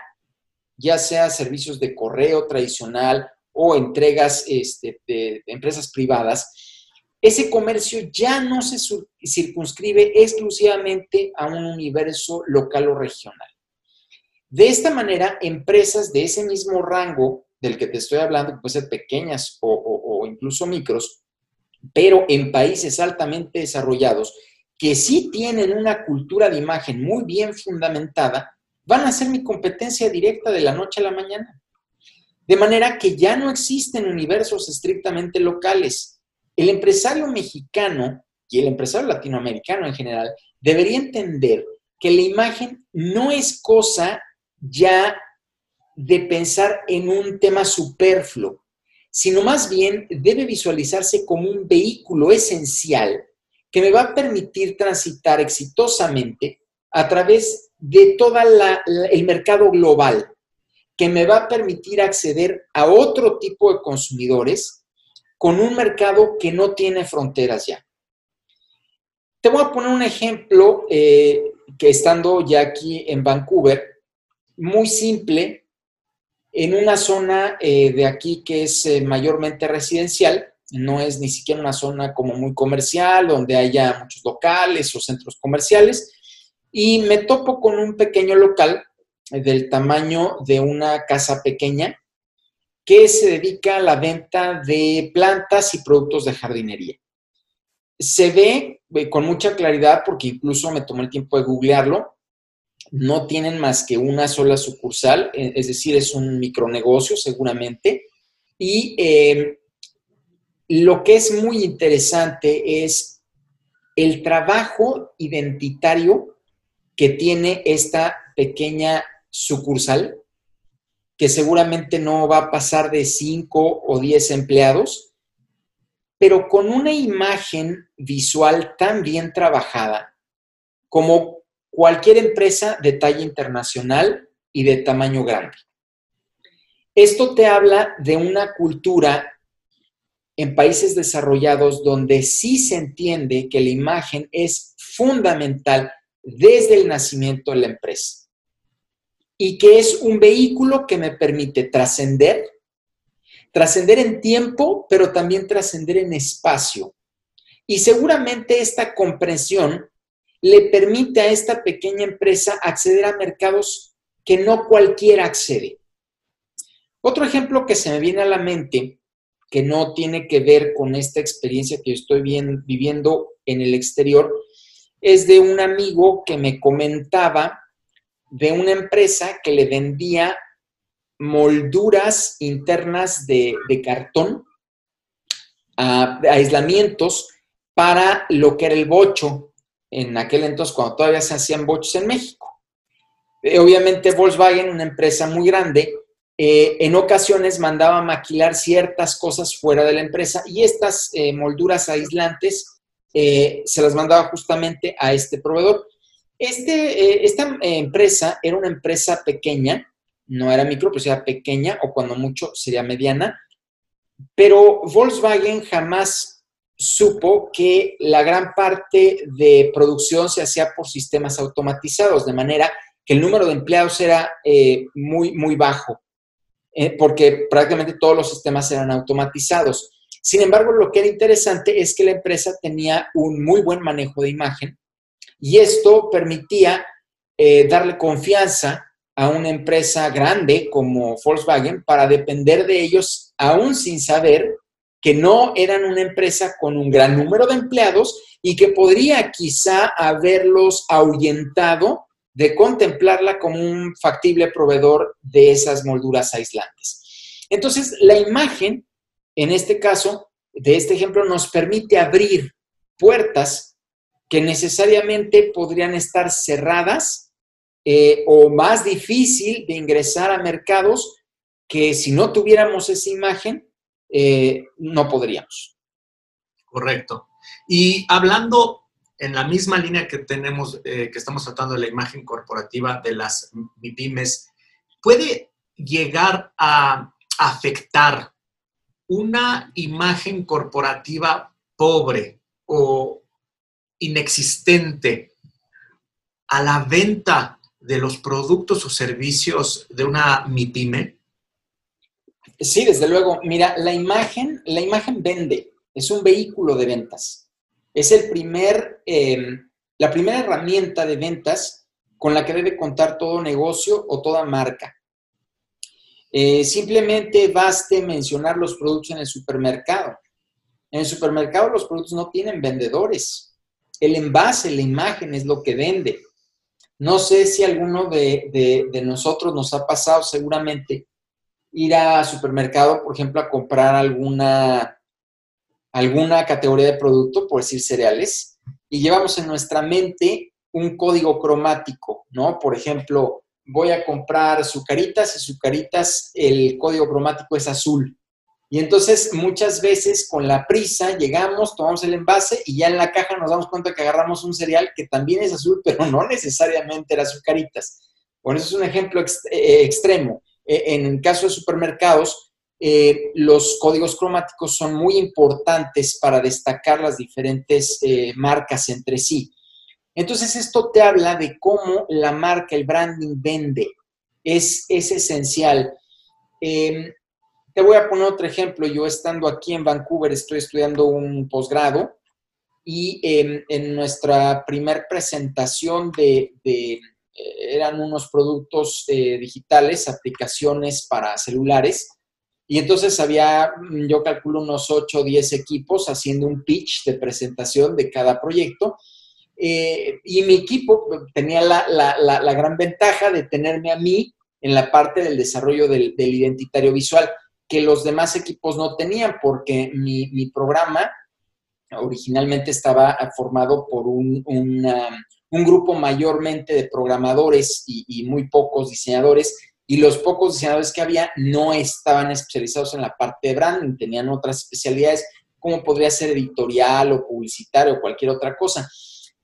ya sea servicios de correo tradicional o entregas este, de empresas privadas, ese comercio ya no se circunscribe exclusivamente a un universo local o regional. De esta manera, empresas de ese mismo rango del que te estoy hablando, que pueden ser pequeñas o, incluso micros, pero en países altamente desarrollados, que sí tienen una cultura de imagen muy bien fundamentada, van a ser mi competencia directa de la noche a la mañana. De manera que ya no existen universos estrictamente locales, el empresario mexicano y el empresario latinoamericano en general debería entender que la imagen no es cosa ya de pensar en un tema superfluo, sino más bien debe visualizarse como un vehículo esencial que me va a permitir transitar exitosamente a través de todo el mercado global, que me va a permitir acceder a otro tipo de consumidores con un mercado que no tiene fronteras ya. Te voy a poner un ejemplo eh, que estando ya aquí en Vancouver, muy simple, en una zona eh, de aquí que es eh, mayormente residencial, no es ni siquiera una zona como muy comercial, donde haya muchos locales o centros comerciales, y me topo con un pequeño local del tamaño de una casa pequeña, que se dedica a la venta de plantas y productos de jardinería. Se ve eh, con mucha claridad, porque incluso me tomé el tiempo de googlearlo, no tienen más que una sola sucursal, eh, es decir, es un micronegocio seguramente. Y lo que es muy interesante es el trabajo identitario que tiene esta pequeña sucursal que seguramente no va a pasar de 5 o 10 empleados, pero con una imagen visual tan bien trabajada como cualquier empresa de talla internacional y de tamaño grande. Esto te habla de una cultura en países desarrollados donde sí se entiende que la imagen es fundamental desde el nacimiento de la empresa y que es un vehículo que me permite trascender, trascender en tiempo, pero también trascender en espacio. Y seguramente esta comprensión le permite a esta pequeña empresa acceder a mercados que no cualquiera accede. Otro ejemplo que se me viene a la mente, que no tiene que ver con esta experiencia que estoy viviendo en el exterior, es de un amigo que me comentaba de una empresa que le vendía molduras internas de, cartón, a, aislamientos para lo que era el bocho en aquel entonces, cuando todavía se hacían bochos en México. Eh, obviamente Volkswagen, una empresa muy grande, eh, en ocasiones mandaba maquilar ciertas cosas fuera de la empresa y estas eh, molduras aislantes se las mandaba justamente a este proveedor. Este, esta empresa era una empresa pequeña, no era micro, pero era pequeña o cuando mucho sería mediana, pero Volkswagen jamás supo que la gran parte de producción se hacía por sistemas automatizados, de manera que el número de empleados era eh, muy, muy bajo, eh, porque prácticamente todos los sistemas eran automatizados. Sin embargo, lo que era interesante es que la empresa tenía un muy buen manejo de imagen y esto permitía eh, darle confianza a una empresa grande como Volkswagen para depender de ellos, aún sin saber que no eran una empresa con un gran número de empleados y que podría quizá haberlos ahuyentado de contemplarla como un factible proveedor de esas molduras aislantes. Entonces, la imagen, en este caso, de este ejemplo, nos permite abrir puertas que necesariamente podrían estar cerradas eh, o más difícil de ingresar a mercados que si no tuviéramos esa imagen, eh, no podríamos. Correcto. Y hablando en la misma línea que tenemos, eh, que estamos tratando de la imagen corporativa de las MIPIMES, ¿puede llegar a afectar una imagen corporativa pobre o inexistente a la venta de los productos o servicios de una MIPIME? Sí, desde luego. Mira, la imagen, la imagen vende, es un vehículo de ventas. Es el primer, em, la primera herramienta de ventas con la que debe contar todo negocio o toda marca. Eh, simplemente baste mencionar los productos en el supermercado. En el supermercado los productos no tienen vendedores. El envase, la imagen es lo que vende. No sé si alguno de, de nosotros nos ha pasado seguramente ir a supermercado, por ejemplo, a comprar alguna, alguna categoría de producto, por decir cereales, y llevamos en nuestra mente un código cromático, ¿no? Por ejemplo, voy a comprar sucaritas y sucaritas, el código cromático es azul. Y entonces muchas veces con la prisa llegamos, tomamos el envase y ya en la caja nos damos cuenta que agarramos un cereal que también es azul, pero no necesariamente era sucaritas. Bueno, eso es un ejemplo eh, extremo. Eh, en el caso de supermercados, eh, los códigos cromáticos son muy importantes para destacar las diferentes eh, marcas entre sí. Entonces, esto te habla de cómo la marca, el branding vende. Es, es esencial. Em, te voy a poner otro ejemplo. Yo estando aquí en Vancouver estoy estudiando un posgrado y em, en nuestra primer presentación de eran unos productos eh, digitales, aplicaciones para celulares. Y entonces había, mm, yo calculo, unos 8 o 10 equipos haciendo un pitch de presentación de cada proyecto. Eh, y mi equipo tenía la, gran ventaja de tenerme a mí en la parte del desarrollo del, identitario visual, que los demás equipos no tenían, porque mi, programa originalmente estaba formado por un, una, un grupo mayormente de programadores y, muy pocos diseñadores, y los pocos diseñadores que había no estaban especializados en la parte de branding, tenían otras especialidades, como podría ser editorial o publicitario o cualquier otra cosa.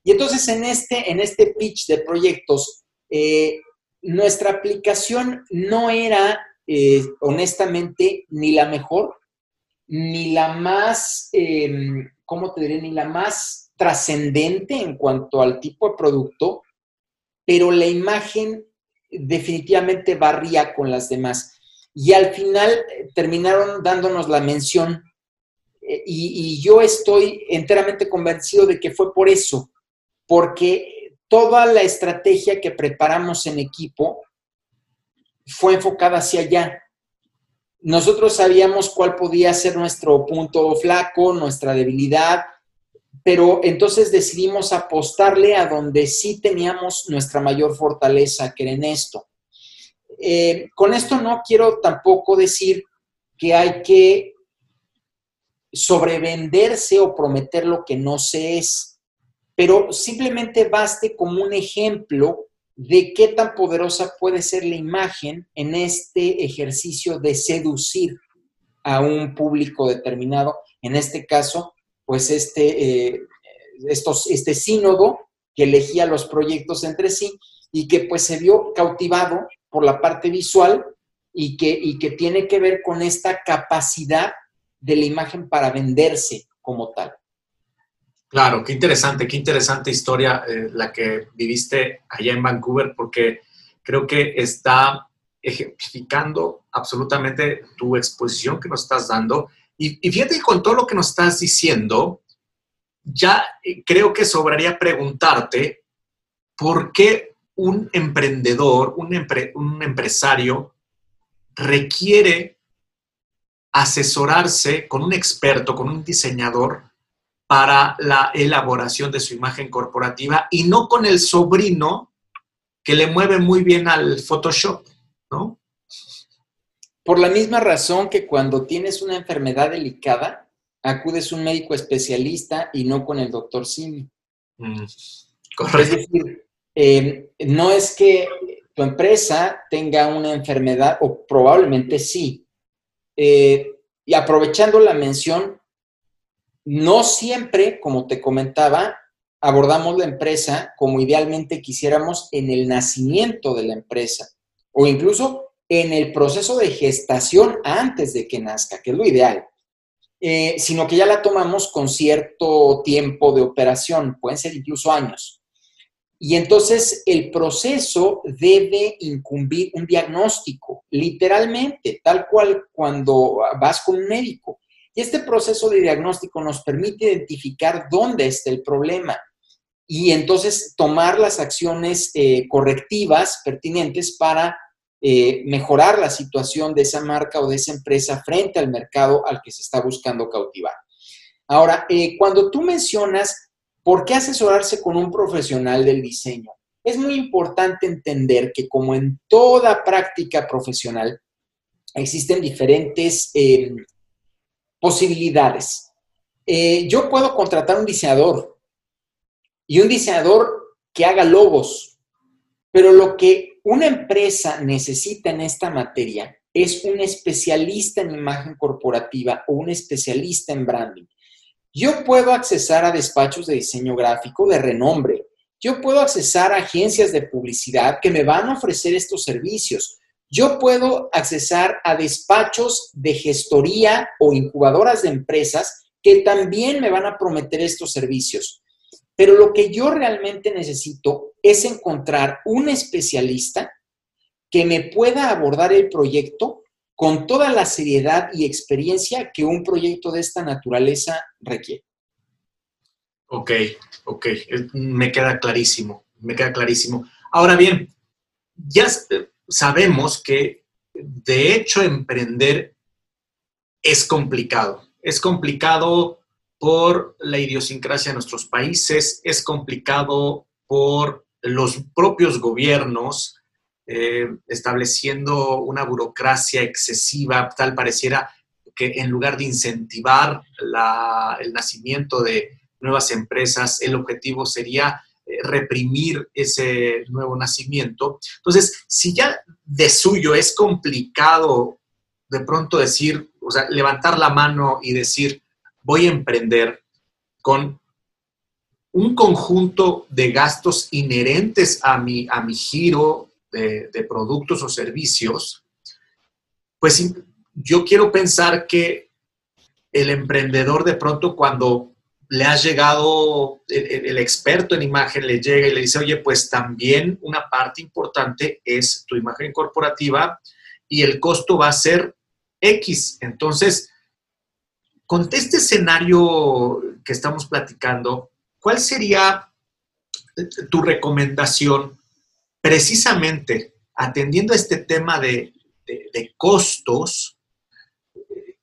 Y entonces en este, en este pitch de proyectos, eh, nuestra aplicación no era, eh, honestamente, ni la mejor, ni la más, em, ¿cómo te diré? Ni la más trascendente en cuanto al tipo de producto, pero la imagen definitivamente barría con las demás. Y al final eh, terminaron dándonos la mención y, yo estoy enteramente convencido de que fue por eso, porque toda la estrategia que preparamos en equipo fue enfocada hacia allá. Nosotros sabíamos cuál podía ser nuestro punto flaco, nuestra debilidad, pero entonces decidimos apostarle a donde sí teníamos nuestra mayor fortaleza, que era en esto. Eh, con esto no quiero tampoco decir que hay que sobrevenderse o prometer lo que no se es, pero simplemente baste como un ejemplo de qué tan poderosa puede ser la imagen en este ejercicio de seducir a un público determinado, en este caso, pues este, eh, estos, este sínodo que elegía los proyectos entre sí y que pues se vio cautivado por la parte visual y que, y que tiene que ver con esta capacidad de la imagen para venderse como tal. Claro, qué interesante, qué interesante historia eh, la que viviste allá en Vancouver, porque creo que está ejemplificando absolutamente tu exposición que nos estás dando. Y, fíjate con todo lo que nos estás diciendo, ya eh, creo que sobraría preguntarte por qué un emprendedor, un empresario requiere asesorarse con un experto, con un diseñador, para la elaboración de su imagen corporativa y no con el sobrino que le mueve muy bien al Photoshop, ¿no? Por la misma razón que cuando tienes una enfermedad delicada, acudes a un médico especialista y no con el doctor Simi. Mm, es decir, eh, no es que tu empresa tenga una enfermedad, o probablemente sí. Eh, y aprovechando la mención, no siempre, como te comentaba, abordamos la empresa como idealmente quisiéramos en el nacimiento de la empresa o incluso en el proceso de gestación antes de que nazca, que es lo ideal, eh, sino que ya la tomamos con cierto tiempo de operación, pueden ser incluso años. Y entonces el proceso debe incumbir un diagnóstico, literalmente, tal cual cuando vas con un médico. Y este proceso de diagnóstico nos permite identificar dónde está el problema y entonces tomar las acciones eh, correctivas pertinentes para eh, mejorar la situación de esa marca o de esa empresa frente al mercado al que se está buscando cautivar. Ahora, eh, cuando tú mencionas por qué asesorarse con un profesional del diseño, es muy importante entender que como en toda práctica profesional, existen diferentes posibilidades. Eh, yo puedo contratar un diseñador y un diseñador que haga logos, pero lo que una empresa necesita en esta materia es un especialista en imagen corporativa o un especialista en branding. Yo puedo accesar a despachos de diseño gráfico de renombre. Yo puedo accesar a agencias de publicidad que me van a ofrecer estos servicios yo puedo accesar a despachos de gestoría o incubadoras de empresas que también me van a prometer estos servicios. Pero lo que yo realmente necesito es encontrar un especialista que me pueda abordar el proyecto con toda la seriedad y experiencia que un proyecto de esta naturaleza requiere. Ok, ok, me queda clarísimo, me queda clarísimo. Ahora bien, ya sabemos que de hecho emprender es complicado. Es complicado por la idiosincrasia de nuestros países, es complicado por los propios gobiernos eh, estableciendo una burocracia excesiva, tal pareciera que en lugar de incentivar el nacimiento de nuevas empresas, el objetivo sería reprimir ese nuevo nacimiento. Entonces, si ya de suyo es complicado de pronto decir, o sea, levantar la mano y decir, voy a emprender con un conjunto de gastos inherentes a mi, a mi giro de, de productos o servicios, pues yo quiero pensar que el emprendedor de pronto cuando le ha llegado, el, experto en imagen le llega y le dice, oye, pues también una parte importante es tu imagen corporativa y el costo va a ser X. Entonces, con este escenario que estamos platicando, ¿cuál sería tu recomendación precisamente atendiendo este tema de, costos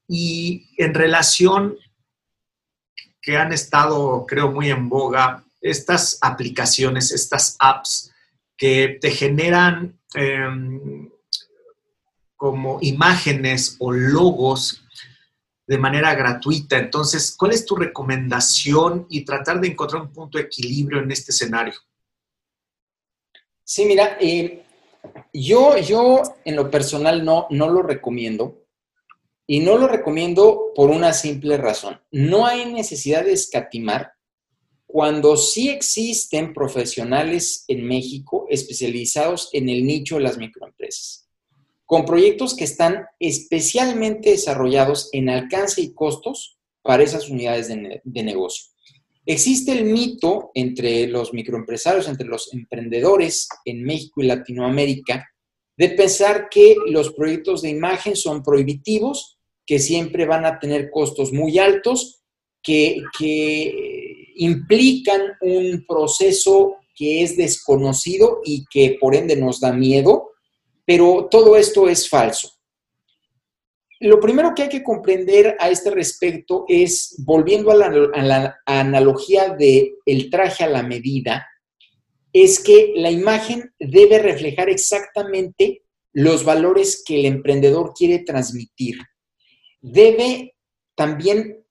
y en relación que han estado, creo, muy en boga, estas aplicaciones, estas apps que te generan em, como imágenes o logos de manera gratuita. Entonces, ¿cuál es tu recomendación y tratar de encontrar un punto de equilibrio en este escenario? Sí, mira, eh, yo, yo en lo personal no, no lo recomiendo. Y no lo recomiendo por una simple razón. No hay necesidad de escatimar cuando sí existen profesionales en México especializados en el nicho de las microempresas, con proyectos que están especialmente desarrollados en alcance y costos para esas unidades de, de negocio. Existe el mito entre los microempresarios, entre los emprendedores en México y Latinoamérica, de pensar que los proyectos de imagen son prohibitivos, que siempre van a tener costos muy altos, que, implican un proceso que es desconocido y que por ende nos da miedo, pero todo esto es falso. Lo primero que hay que comprender a este respecto es, volviendo a la, analogía del el traje a la medida, es que la imagen debe reflejar exactamente los valores que el emprendedor quiere transmitir. Debe también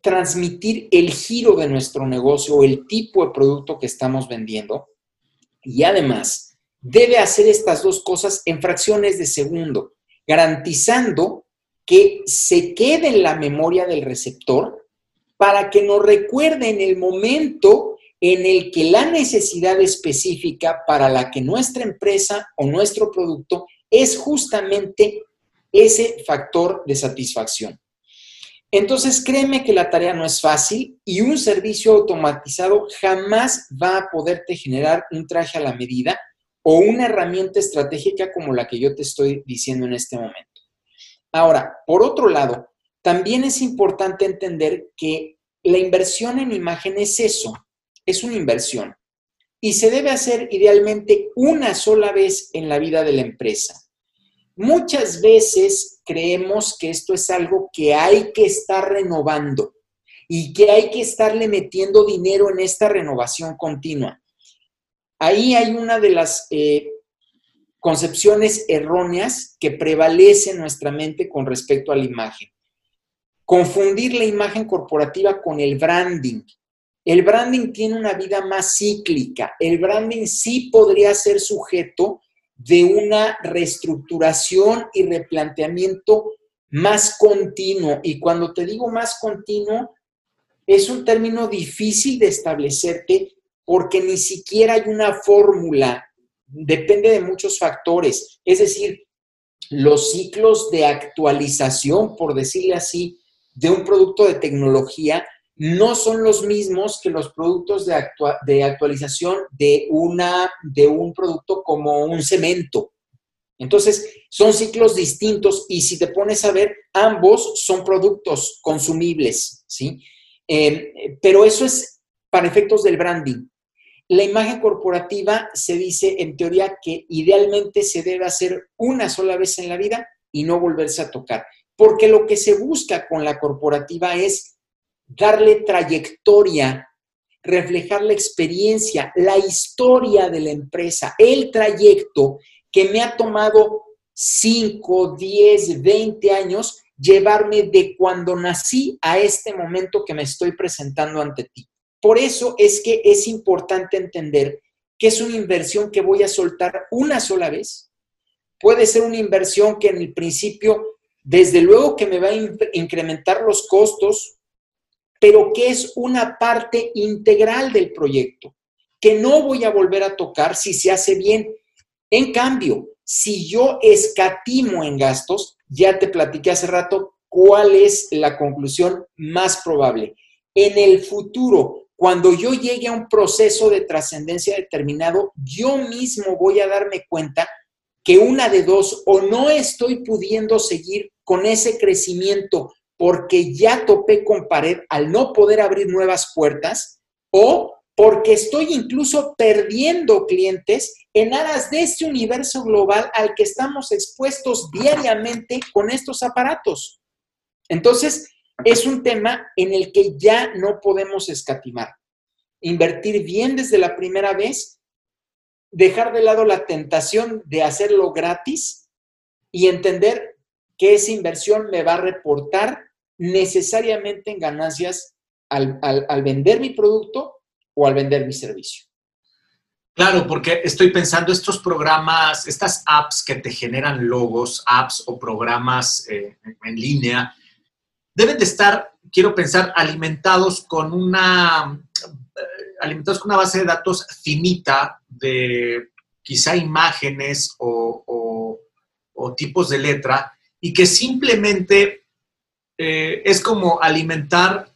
transmitir el giro de nuestro negocio o el tipo de producto que estamos vendiendo. Y además, debe hacer estas dos cosas en fracciones de segundo, garantizando que se quede en la memoria del receptor para que nos recuerde en el momento en el que la necesidad específica para la que nuestra empresa o nuestro producto es justamente ese factor de satisfacción. Entonces, créeme que la tarea no es fácil y un servicio automatizado jamás va a poderte generar un traje a la medida o una herramienta estratégica como la que yo te estoy diciendo en este momento. Ahora, por otro lado, también es importante entender que la inversión en imagen es eso, es una inversión y se debe hacer idealmente una sola vez en la vida de la empresa. Muchas veces creemos que esto es algo que hay que estar renovando y que hay que estarle metiendo dinero en esta renovación continua. Ahí hay una de las eh, concepciones erróneas que prevalecen en nuestra mente con respecto a la imagen. Confundir la imagen corporativa con el branding. El branding tiene una vida más cíclica. El branding sí podría ser sujeto de una reestructuración y replanteamiento más continuo. Y cuando te digo más continuo, es un término difícil de establecerte porque ni siquiera hay una fórmula depende de muchos factores. Es decir, los ciclos de actualización, por decirle así, de un producto de tecnología no son los mismos que los productos de, de actualización de, una, de un producto como un cemento. Entonces, son ciclos distintos y si te pones a ver, ambos son productos consumibles, ¿sí? Eh, pero eso es para efectos del branding. La imagen corporativa se dice en teoría que idealmente se debe hacer una sola vez en la vida y no volverse a tocar, porque lo que se busca con la corporativa es darle trayectoria, reflejar la experiencia, la historia de la empresa, el trayecto que me ha tomado 5, 10, 20 años llevarme de cuando nací a este momento que me estoy presentando ante ti. Por eso es que es importante entender que es una inversión que voy a soltar una sola vez. Puede ser una inversión que en el principio, desde luego que me va a incrementar los costos, pero que es una parte integral del proyecto, que no voy a volver a tocar si se hace bien. En cambio, si yo escatimo en gastos, ya te platiqué hace rato cuál es la conclusión más probable. En el futuro, cuando yo llegue a un proceso de trascendencia determinado, yo mismo voy a darme cuenta que una de dos, o no estoy pudiendo seguir con ese crecimiento porque ya topé con pared al no poder abrir nuevas puertas, o porque estoy incluso perdiendo clientes en aras de este universo global al que estamos expuestos diariamente con estos aparatos. Entonces, es un tema en el que ya no podemos escatimar. Invertir bien desde la primera vez, dejar de lado la tentación de hacerlo gratis y entender que esa inversión me va a reportar necesariamente en ganancias al, al vender mi producto o al vender mi servicio. Claro, porque estoy pensando estos programas, estas apps que te generan logos, apps o programas eh, en línea, deben de estar, quiero pensar, alimentados con una, eh, alimentados con una base de datos finita de quizá imágenes o, tipos de letra y que simplemente eh, es como alimentar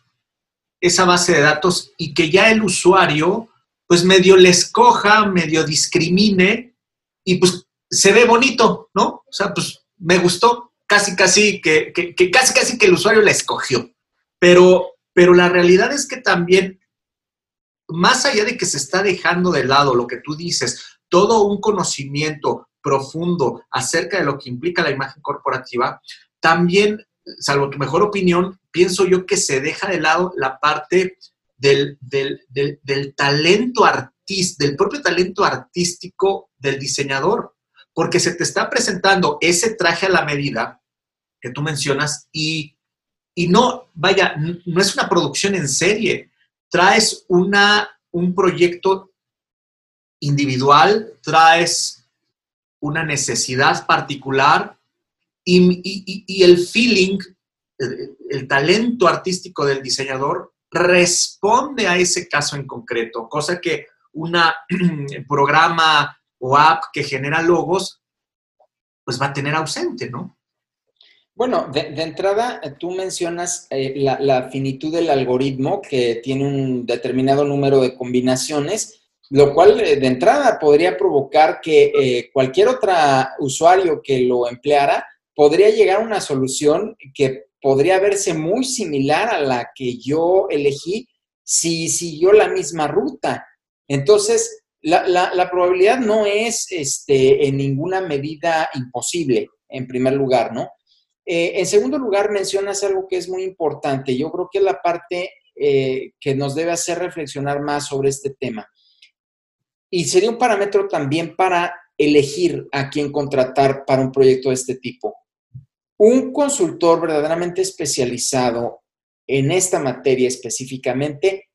esa base de datos y que ya el usuario, pues medio le escoja, medio discrimine y pues se ve bonito, ¿no? O sea, pues me gustó, casi, casi que, casi, casi que el usuario la escogió. Pero, pero la realidad es que también, más allá de que se está dejando de lado lo que tú dices, todo un conocimiento profundo acerca de lo que implica la imagen corporativa, también, salvo tu mejor opinión, pienso yo que se deja de lado la parte del, talento artístico, del propio talento artístico del diseñador, porque se te está presentando ese traje a la medida que tú mencionas y, y no, vaya, no es una producción en serie, traes una, un proyecto individual, traes una necesidad particular y, el feeling el talento artístico del diseñador responde a ese caso en concreto, cosa que un programa o app que genera logos, pues va a tener ausente, ¿no? Bueno, de, entrada, tú mencionas eh, la, finitud del algoritmo que tiene un determinado número de combinaciones, lo cual eh, de entrada podría provocar que eh, cualquier otro usuario que lo empleara podría llegar a una solución que podría verse muy similar a la que yo elegí si siguió la misma ruta. Entonces, la, probabilidad no es este, en ninguna medida imposible, en primer lugar, ¿no? Eh, en segundo lugar, mencionas algo que es muy importante. Yo creo que es la parte eh, que nos debe hacer reflexionar más sobre este tema. Y sería un parámetro también para elegir a quién contratar para un proyecto de este tipo. Un consultor verdaderamente especializado en esta materia específicamente,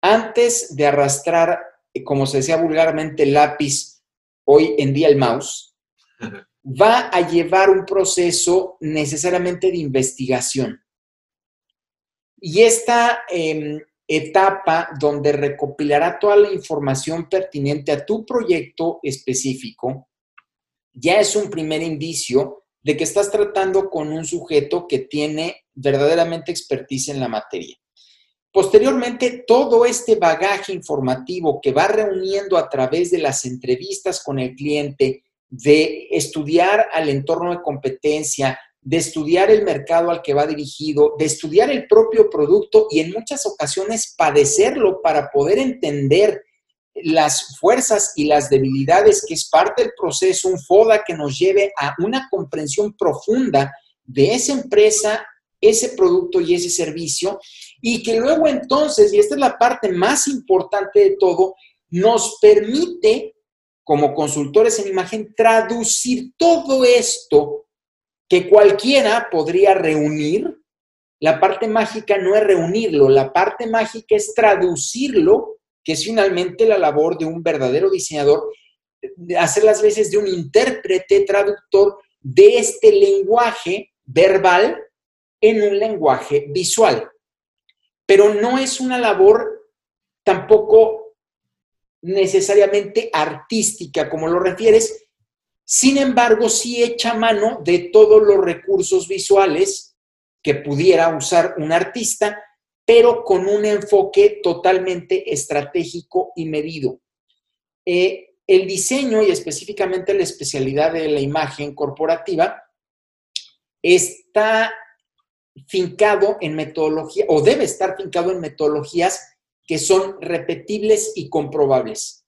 antes de arrastrar, como se decía vulgarmente, el lápiz, hoy en día el mouse, va a llevar un proceso necesariamente de investigación. Y esta em, etapa donde recopilará toda la información pertinente a tu proyecto específico, ya es un primer indicio de que estás tratando con un sujeto que tiene verdaderamente expertise en la materia. Posteriormente, todo este bagaje informativo que va reuniendo a través de las entrevistas con el cliente, de estudiar al entorno de competencia, de estudiar el mercado al que va dirigido, de estudiar el propio producto y en muchas ocasiones padecerlo para poder entender las fuerzas y las debilidades, que es parte del proceso, un FODA que nos lleve a una comprensión profunda de esa empresa, ese producto y ese servicio, y que luego entonces, y esta es la parte más importante de todo, nos permite, como consultores en imagen, traducir todo esto que cualquiera podría reunir. La parte mágica no es reunirlo, la parte mágica es traducirlo que es finalmente la labor de un verdadero diseñador, hacer las veces de un intérprete, traductor de este lenguaje verbal en un lenguaje visual. Pero no es una labor tampoco necesariamente artística, como lo refieres, sin embargo, sí echa mano de todos los recursos visuales que pudiera usar un artista pero con un enfoque totalmente estratégico y medido. Eh, el diseño y específicamente la especialidad de la imagen corporativa está fincado en metodología o debe estar fincado en metodologías que son repetibles y comprobables.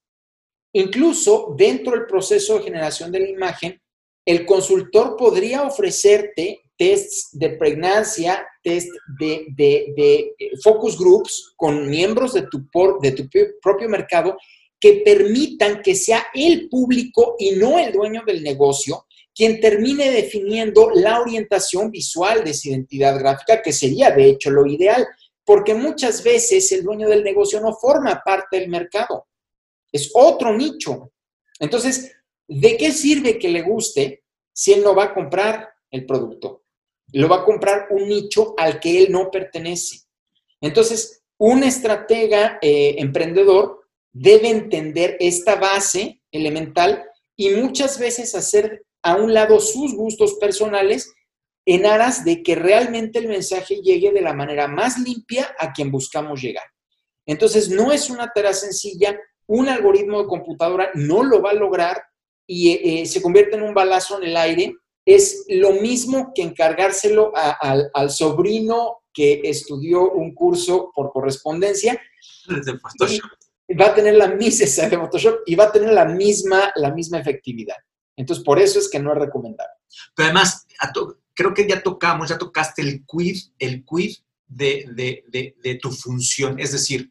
Incluso dentro del proceso de generación de la imagen, el consultor podría ofrecerte tests de pregnancia, test de, focus groups con miembros de tu, de tu propio mercado que permitan que sea el público y no el dueño del negocio quien termine definiendo la orientación visual de esa identidad gráfica, que sería de hecho lo ideal, porque muchas veces el dueño del negocio no forma parte del mercado, es otro nicho. Entonces, ¿de qué sirve que le guste si él no va a comprar el producto? Lo va a comprar un nicho al que él no pertenece. Entonces, un estratega eh, emprendedor debe entender esta base elemental y muchas veces hacer a un lado sus gustos personales en aras de que realmente el mensaje llegue de la manera más limpia a quien buscamos llegar. Entonces, no es una tarea sencilla, un algoritmo de computadora no lo va a lograr y eh, se convierte en un balazo en el aire. Es lo mismo que encargárselo al sobrino que estudió un curso por correspondencia. Va a tener la misma, de Photoshop, y va a tener la misma, la misma efectividad. Entonces, por eso es que no es recomendable. Pero además, creo que ya tocamos, ya tocaste el quid, el quid de, tu función. Es decir,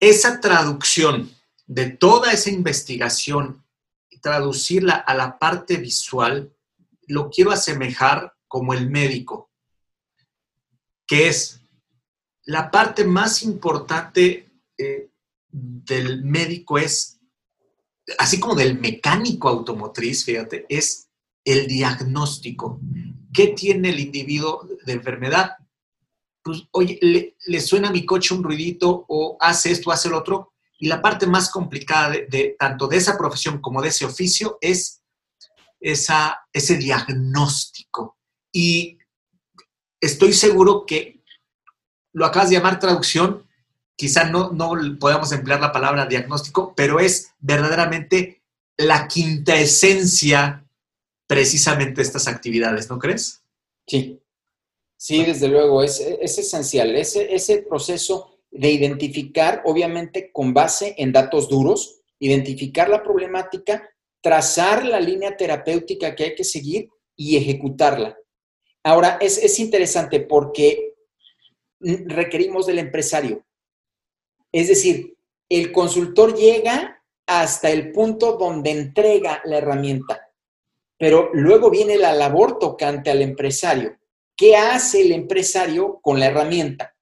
esa traducción de toda esa investigación, traducirla a la parte visual, lo quiero asemejar como el médico, que es la parte más importante eh, del médico es así como del mecánico automotriz, fíjate, es el diagnóstico. ¿Qué tiene el individuo de enfermedad? Pues, oye, le, suena a mi coche un ruidito o hace esto, hace lo otro. Y la parte más complicada de, tanto de esa profesión como de ese oficio es esa, ese diagnóstico. Y estoy seguro que lo acabas de llamar traducción, quizá no, no podamos emplear la palabra diagnóstico, pero es verdaderamente la quinta esencia precisamente estas actividades, ¿no crees? Sí, sí, desde luego, es, esencial. Ese, ese proceso de identificar, obviamente con base en datos duros, identificar la problemática, trazar la línea terapéutica que hay que seguir y ejecutarla. Ahora, es, es interesante porque requerimos del empresario es decir, el consultor llega hasta el punto donde entrega la herramienta, pero luego viene la labor tocante al empresario. ¿Qué hace el empresario con la herramienta?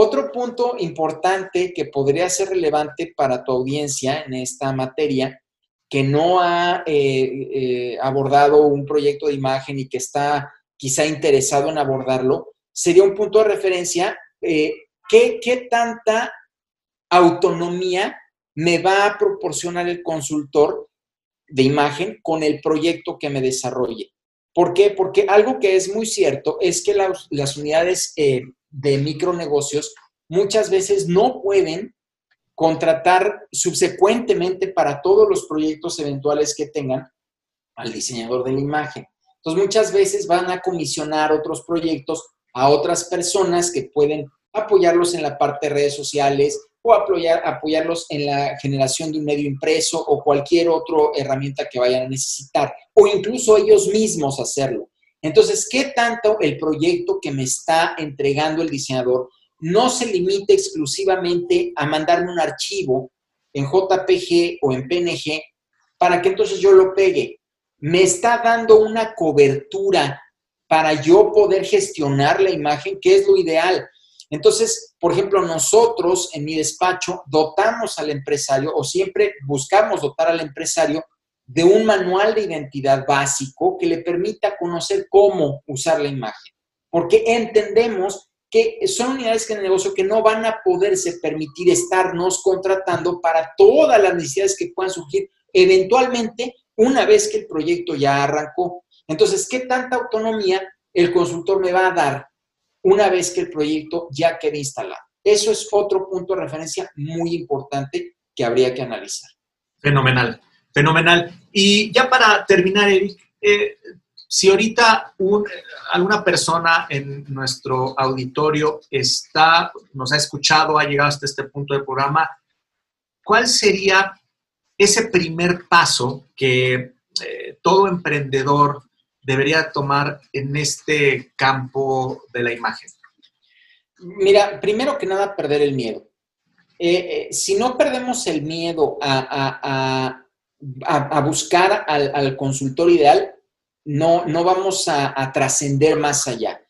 Otro punto importante que podría ser relevante para tu audiencia en esta materia, que no ha eh, eh, abordado un proyecto de imagen y que está quizá interesado en abordarlo, sería un punto de referencia. Eh, ¿qué, ¿Qué tanta autonomía me va a proporcionar el consultor de imagen con el proyecto que me desarrolle. ¿Por qué? Porque algo que es muy cierto es que las unidades de micronegocios muchas veces no pueden contratar subsecuentemente para todos los proyectos eventuales que tengan al diseñador de la imagen. Entonces muchas veces van a comisionar otros proyectos a otras personas que pueden apoyarlos en la parte de redes sociales, o apoyar, apoyarlos en la generación de un medio impreso o cualquier otra herramienta que vayan a necesitar, o incluso ellos mismos hacerlo. Entonces, ¿qué tanto el proyecto que me está entregando el diseñador no se limite exclusivamente a mandarme un archivo en JPG o en PNG para que entonces yo lo pegue? Me está dando una cobertura para yo poder gestionar la imagen, que es lo ideal. Entonces, por ejemplo, nosotros en mi despacho dotamos al empresario o siempre buscamos dotar al empresario de un manual de identidad básico que le permita conocer cómo usar la imagen. Porque entendemos que son unidades de negocio que no van a poderse permitir estarnos contratando para todas las necesidades que puedan surgir eventualmente una vez que el proyecto ya arrancó. Entonces, ¿qué tanta autonomía el consultor me va a dar una vez que el proyecto ya quede instalado. Eso es otro punto de referencia muy importante que habría que analizar. Fenomenal, fenomenal. Y ya para terminar, Eric, eh, si ahorita alguna persona en nuestro auditorio está, nos ha escuchado, ha llegado hasta este punto del programa, ¿cuál sería ese primer paso que eh, todo emprendedor debería tomar en este campo de la imagen? Mira, primero que nada, perder el miedo. Eh, si no perdemos el miedo a, buscar al, consultor ideal, no, no vamos a, trascender más allá.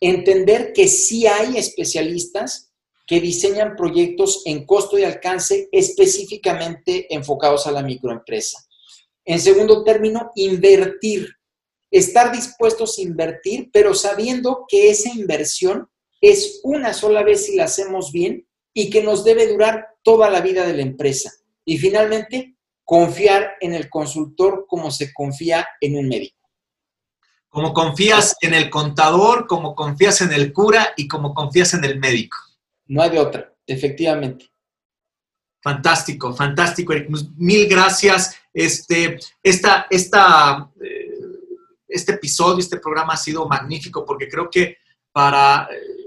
Entender que sí hay especialistas que diseñan proyectos en costo y alcance específicamente enfocados a la microempresa. En segundo término, invertir. Estar dispuestos a invertir, pero sabiendo que esa inversión es una sola vez si la hacemos bien y que nos debe durar toda la vida de la empresa. Y finalmente, confiar en el consultor como se confía en un médico. Como confías en el contador, como confías en el cura y como confías en el médico. No hay de otra, efectivamente. Fantástico, fantástico, Eric. Pues, mil gracias. Este, esta, esta, eh, este episodio, este programa ha sido magnífico porque creo que para eh,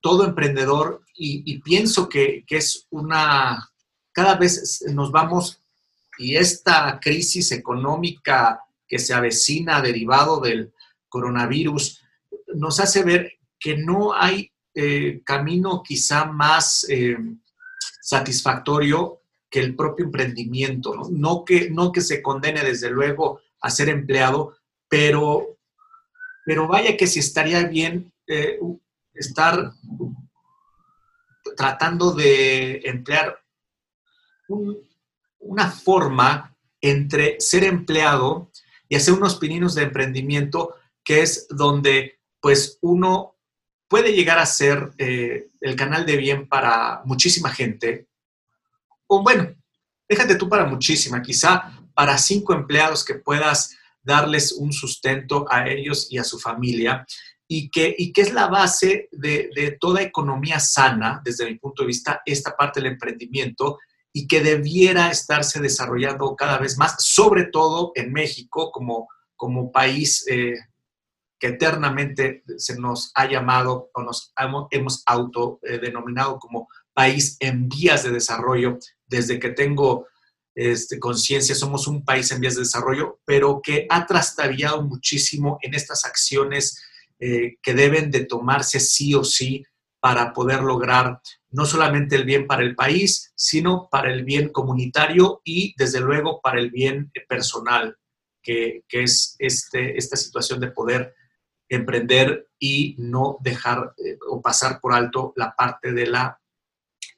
todo emprendedor y, pienso que, es una, cada vez nos vamos y esta crisis económica que se avecina derivado del coronavirus nos hace ver que no hay eh, camino quizá más eh, satisfactorio que el propio emprendimiento, ¿no? que, no que se condene desde luego a ser empleado, pero, pero vaya que si estaría bien eh, estar tratando de emplear una forma entre ser empleado y hacer unos pininos de emprendimiento, que es donde pues uno puede llegar a ser eh, el canal de bien para muchísima gente, o bueno, déjate tú para muchísima, quizá para cinco empleados que puedas darles un sustento a ellos y a su familia y que, y que es la base de, toda economía sana, desde mi punto de vista, esta parte del emprendimiento y que debiera estarse desarrollando cada vez más, sobre todo en México como, como país eh, que eternamente se nos ha llamado o nos hemos autodenominado como país en vías de desarrollo. Desde que tengo este, conciencia, somos un país en vías de desarrollo, pero que ha trastabillado muchísimo en estas acciones eh, que deben de tomarse sí o sí para poder lograr no solamente el bien para el país, sino para el bien comunitario y desde luego para el bien personal, que, es este, esta situación de poder emprender y no dejar eh, o pasar por alto la parte de la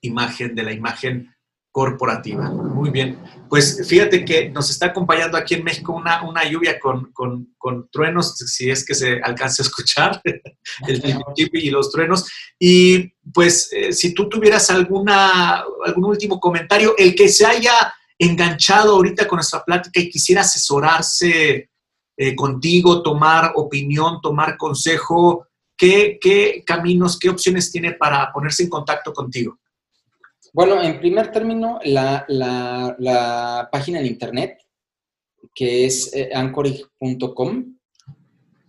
imagen, de la imagen corporativa. Muy bien. Pues fíjate que nos está acompañando aquí en México una, una lluvia con, truenos, si es que se alcance a escuchar, el y los truenos. Y pues eh, si tú tuvieras alguna, algún último comentario, el que se haya enganchado ahorita con nuestra plática y quisiera asesorarse eh, contigo, tomar opinión, tomar consejo, ¿qué, ¿qué caminos, qué opciones tiene para ponerse en contacto contigo? Bueno, en primer término, la, página en internet, que es eh, anchorage.com.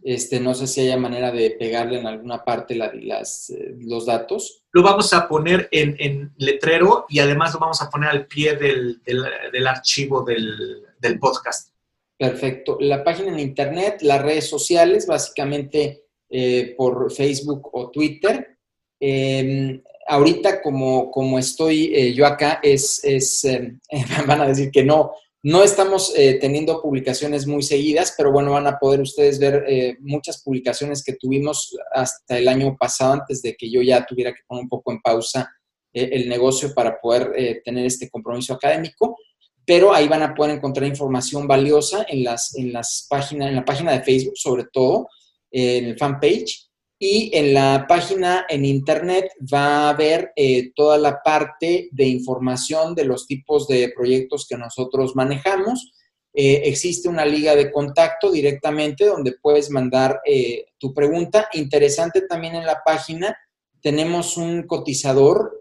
Este, no sé si haya manera de pegarle en alguna parte las, eh, los datos. Lo vamos a poner en, letrero y además lo vamos a poner al pie del, archivo del, podcast. Perfecto. La página en internet, las redes sociales, básicamente eh, por Facebook o Twitter. Em, ahorita como, como estoy eh, yo acá, es, es eh, van a decir que no, no estamos eh, teniendo publicaciones muy seguidas, pero bueno, van a poder ustedes ver muchas publicaciones que tuvimos hasta el año pasado, antes de que yo ya tuviera que poner un poco en pausa el negocio para poder tener este compromiso académico. Pero ahí van a poder encontrar información valiosa en, las, en, las páginas, en la página de Facebook, sobre todo, en el fanpage y en la página en internet va a haber eh, toda la parte de información de los tipos de proyectos que nosotros manejamos. Eh, existe una liga de contacto directamente donde puedes mandar eh, tu pregunta. Interesante también en la página, tenemos un cotizador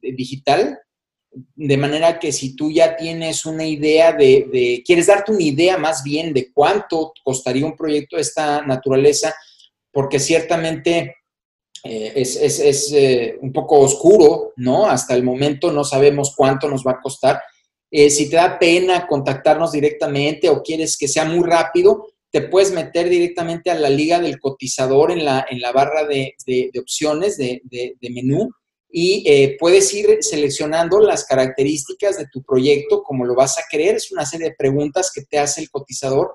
digital de manera que si tú ya tienes una idea de, quieres darte una idea más bien de cuánto costaría un proyecto de esta naturaleza, porque ciertamente eh, es, eh, un poco oscuro, ¿no? Hasta el momento no sabemos cuánto nos va a costar. Eh, si te da pena contactarnos directamente o quieres que sea muy rápido, te puedes meter directamente a la liga del cotizador en la, en la barra de, opciones de, menú y puedes ir seleccionando las características de tu proyecto, como lo vas a querer. Es una serie de preguntas que te hace el cotizador,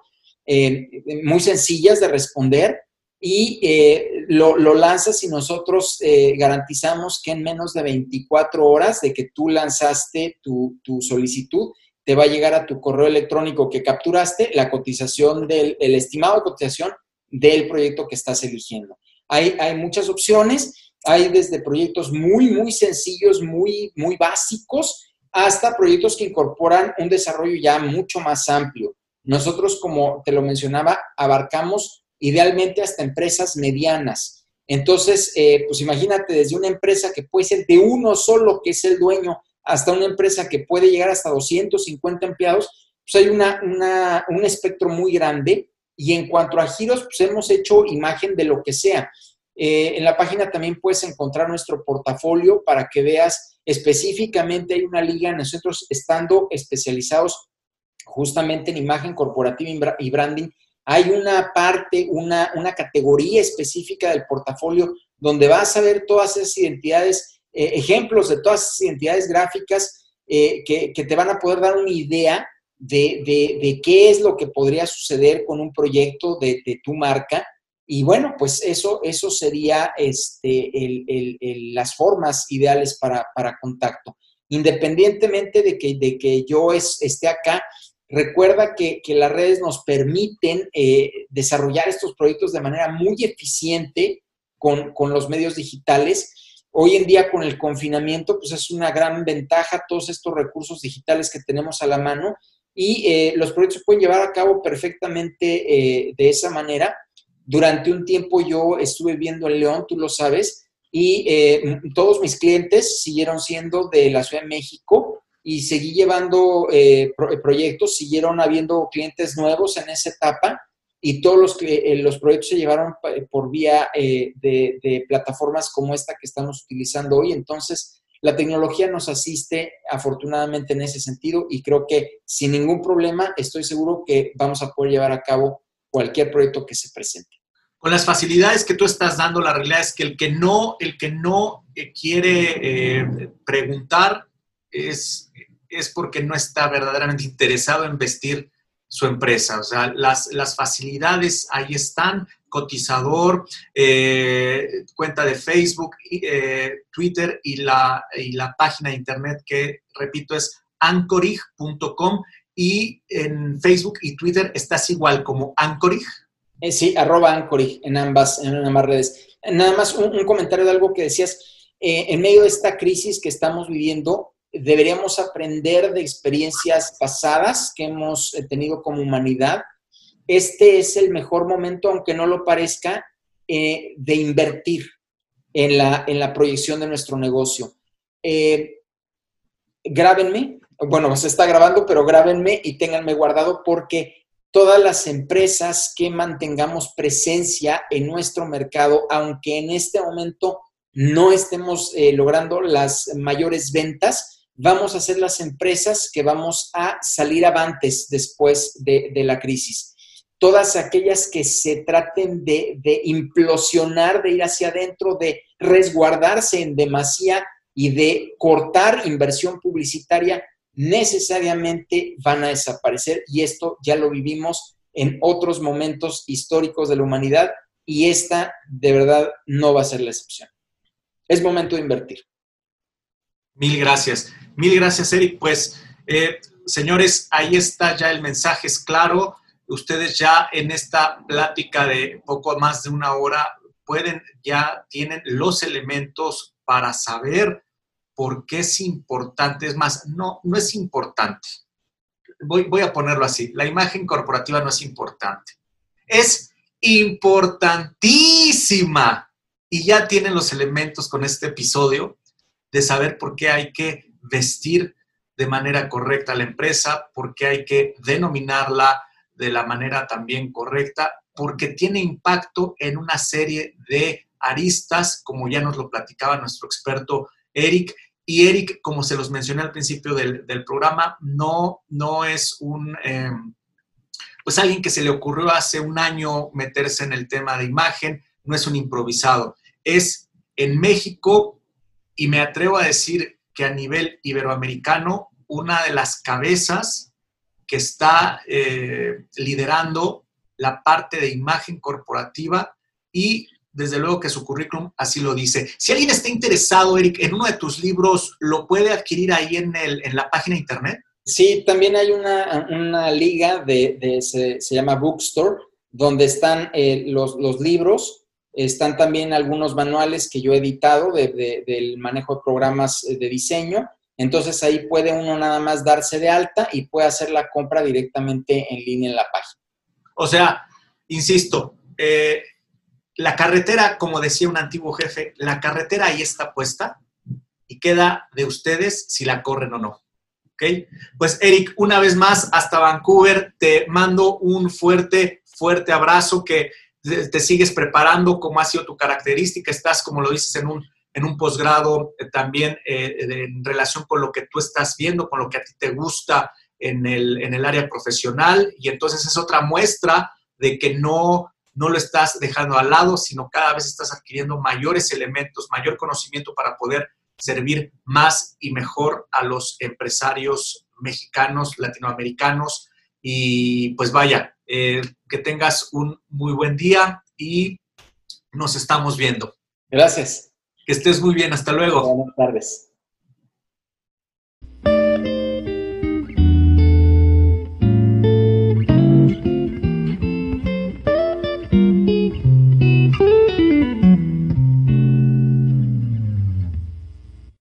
muy sencillas de responder y eh, lo, lanzas y nosotros eh, garantizamos que en menos de 24 horas de que tú lanzaste tu, solicitud, te va a llegar a tu correo electrónico que capturaste la cotización del el estimado de cotización del proyecto que estás eligiendo. Hay, hay muchas opciones, hay desde proyectos muy, muy sencillos, muy, muy básicos, hasta proyectos que incorporan un desarrollo ya mucho más amplio. Nosotros, como te lo mencionaba, abarcamos idealmente hasta empresas medianas. Entonces, eh, pues imagínate desde una empresa que puede ser de uno solo, que es el dueño, hasta una empresa que puede llegar hasta 250 empleados, pues hay una, un espectro muy grande. Y en cuanto a giros, pues hemos hecho imagen de lo que sea. Eh, en la página también puedes encontrar nuestro portafolio para que veas específicamente, hay una liga, nosotros estando especializados justamente en imagen corporativa y branding, hay una parte, una, categoría específica del portafolio donde vas a ver todas esas identidades, eh, ejemplos de todas esas identidades gráficas eh, que, te van a poder dar una idea de, qué es lo que podría suceder con un proyecto de, tu marca. Y bueno, pues eso, eso sería este, las formas ideales para, contacto. Independientemente de que, de que yo esté acá, Recuerda que, las redes nos permiten eh, desarrollar estos proyectos de manera muy eficiente con, los medios digitales. Hoy en día con el confinamiento, pues es una gran ventaja todos estos recursos digitales que tenemos a la mano y eh, los proyectos se pueden llevar a cabo perfectamente eh, de esa manera. Durante un tiempo yo estuve viendo en León, tú lo sabes, y todos mis clientes siguieron siendo de la Ciudad de México y seguí llevando eh, proyectos, siguieron habiendo clientes nuevos en esa etapa y todos los, eh, los proyectos se llevaron por vía eh, de, plataformas como esta que estamos utilizando hoy. Entonces, la tecnología nos asiste afortunadamente en ese sentido y creo que sin ningún problema estoy seguro que vamos a poder llevar a cabo cualquier proyecto que se presente. Con las facilidades que tú estás dando, la realidad es que el que no, el que no quiere preguntar es, es porque no está verdaderamente interesado en vestir su empresa. O sea, las, las facilidades ahí están, cotizador, eh, cuenta de Facebook, eh, Twitter y la, y la página de internet que, repito, es ancorig.com y en Facebook y Twitter estás igual como Ancorig. Eh, sí, arroba Ancorig en ambas, en ambas redes. Nada más un, un comentario de algo que decías. en medio de esta crisis que estamos viviendo, deberíamos aprender de experiencias pasadas que hemos eh, tenido como humanidad. Este es el mejor momento, aunque no lo parezca, eh, de invertir en la, en la, proyección de nuestro negocio. Eh, grábenme, bueno, se está grabando, pero grábenme y ténganme guardado porque todas las empresas que mantengamos presencia en nuestro mercado, aunque en este momento no estemos logrando las mayores ventas, vamos a ser las empresas que vamos a salir avantes después de, la crisis. Todas aquellas que se traten de, implosionar, de ir hacia adentro, de resguardarse en demasía y de cortar inversión publicitaria, necesariamente van a desaparecer. Y esto ya lo vivimos en otros momentos históricos de la humanidad y esta de verdad no va a ser la excepción. Es momento de invertir. Mil gracias. Mil gracias, Eric. Pues, eh, señores, ahí está ya el mensaje, es claro. Ustedes ya en esta plática de poco más de una hora pueden, ya tienen los elementos para saber por qué es importante. Es más, no, no es importante. Voy, voy a ponerlo así. La imagen corporativa no es importante. Es importantísima. Y ya tienen los elementos con este episodio de saber por qué hay que vestir de manera correcta la empresa, porque hay que denominarla de la manera también correcta, porque tiene impacto en una serie de aristas, como ya nos lo platicaba nuestro experto Eric. Y Eric, como se los mencioné al principio del, programa, no, no es un, em, pues alguien que se le ocurrió hace un año meterse en el tema de imagen, no es un improvisado. Es en México, y me atrevo a decir que a nivel iberoamericano, una de las cabezas que está eh, liderando la parte de imagen corporativa y desde luego que su currículum así lo dice. Si alguien está interesado, Eric, en uno de tus libros, ¿lo puede adquirir ahí en, el, en la página de internet? Sí, también hay una, liga de, se, llama Bookstore, donde están eh, los, los, libros, están también algunos manuales que yo he editado del manejo de programas eh, de diseño. Entonces ahí puede uno nada más darse de alta y puede hacer la compra directamente en línea en la página. O sea, insisto, eh, la carretera, como decía un antiguo jefe, la carretera ahí está puesta y queda de ustedes si la corren o no. ¿Ok? Pues Eric, una vez más, hasta Vancouver, te mando un fuerte, fuerte abrazo que te sigues preparando como ha sido tu característica, estás, como lo dices, en un, en un posgrado eh, también eh, en relación con lo que tú estás viendo, con lo que a ti te gusta en el, en el área profesional y entonces es otra muestra de que no no lo estás dejando al lado, sino cada vez estás adquiriendo mayores elementos, mayor conocimiento para poder servir más y mejor a los empresarios mexicanos, latinoamericanos. Y pues vaya, eh, que tengas un muy buen día y nos estamos viendo. Gracias. Que estés muy bien. Hasta luego. Buenas tardes.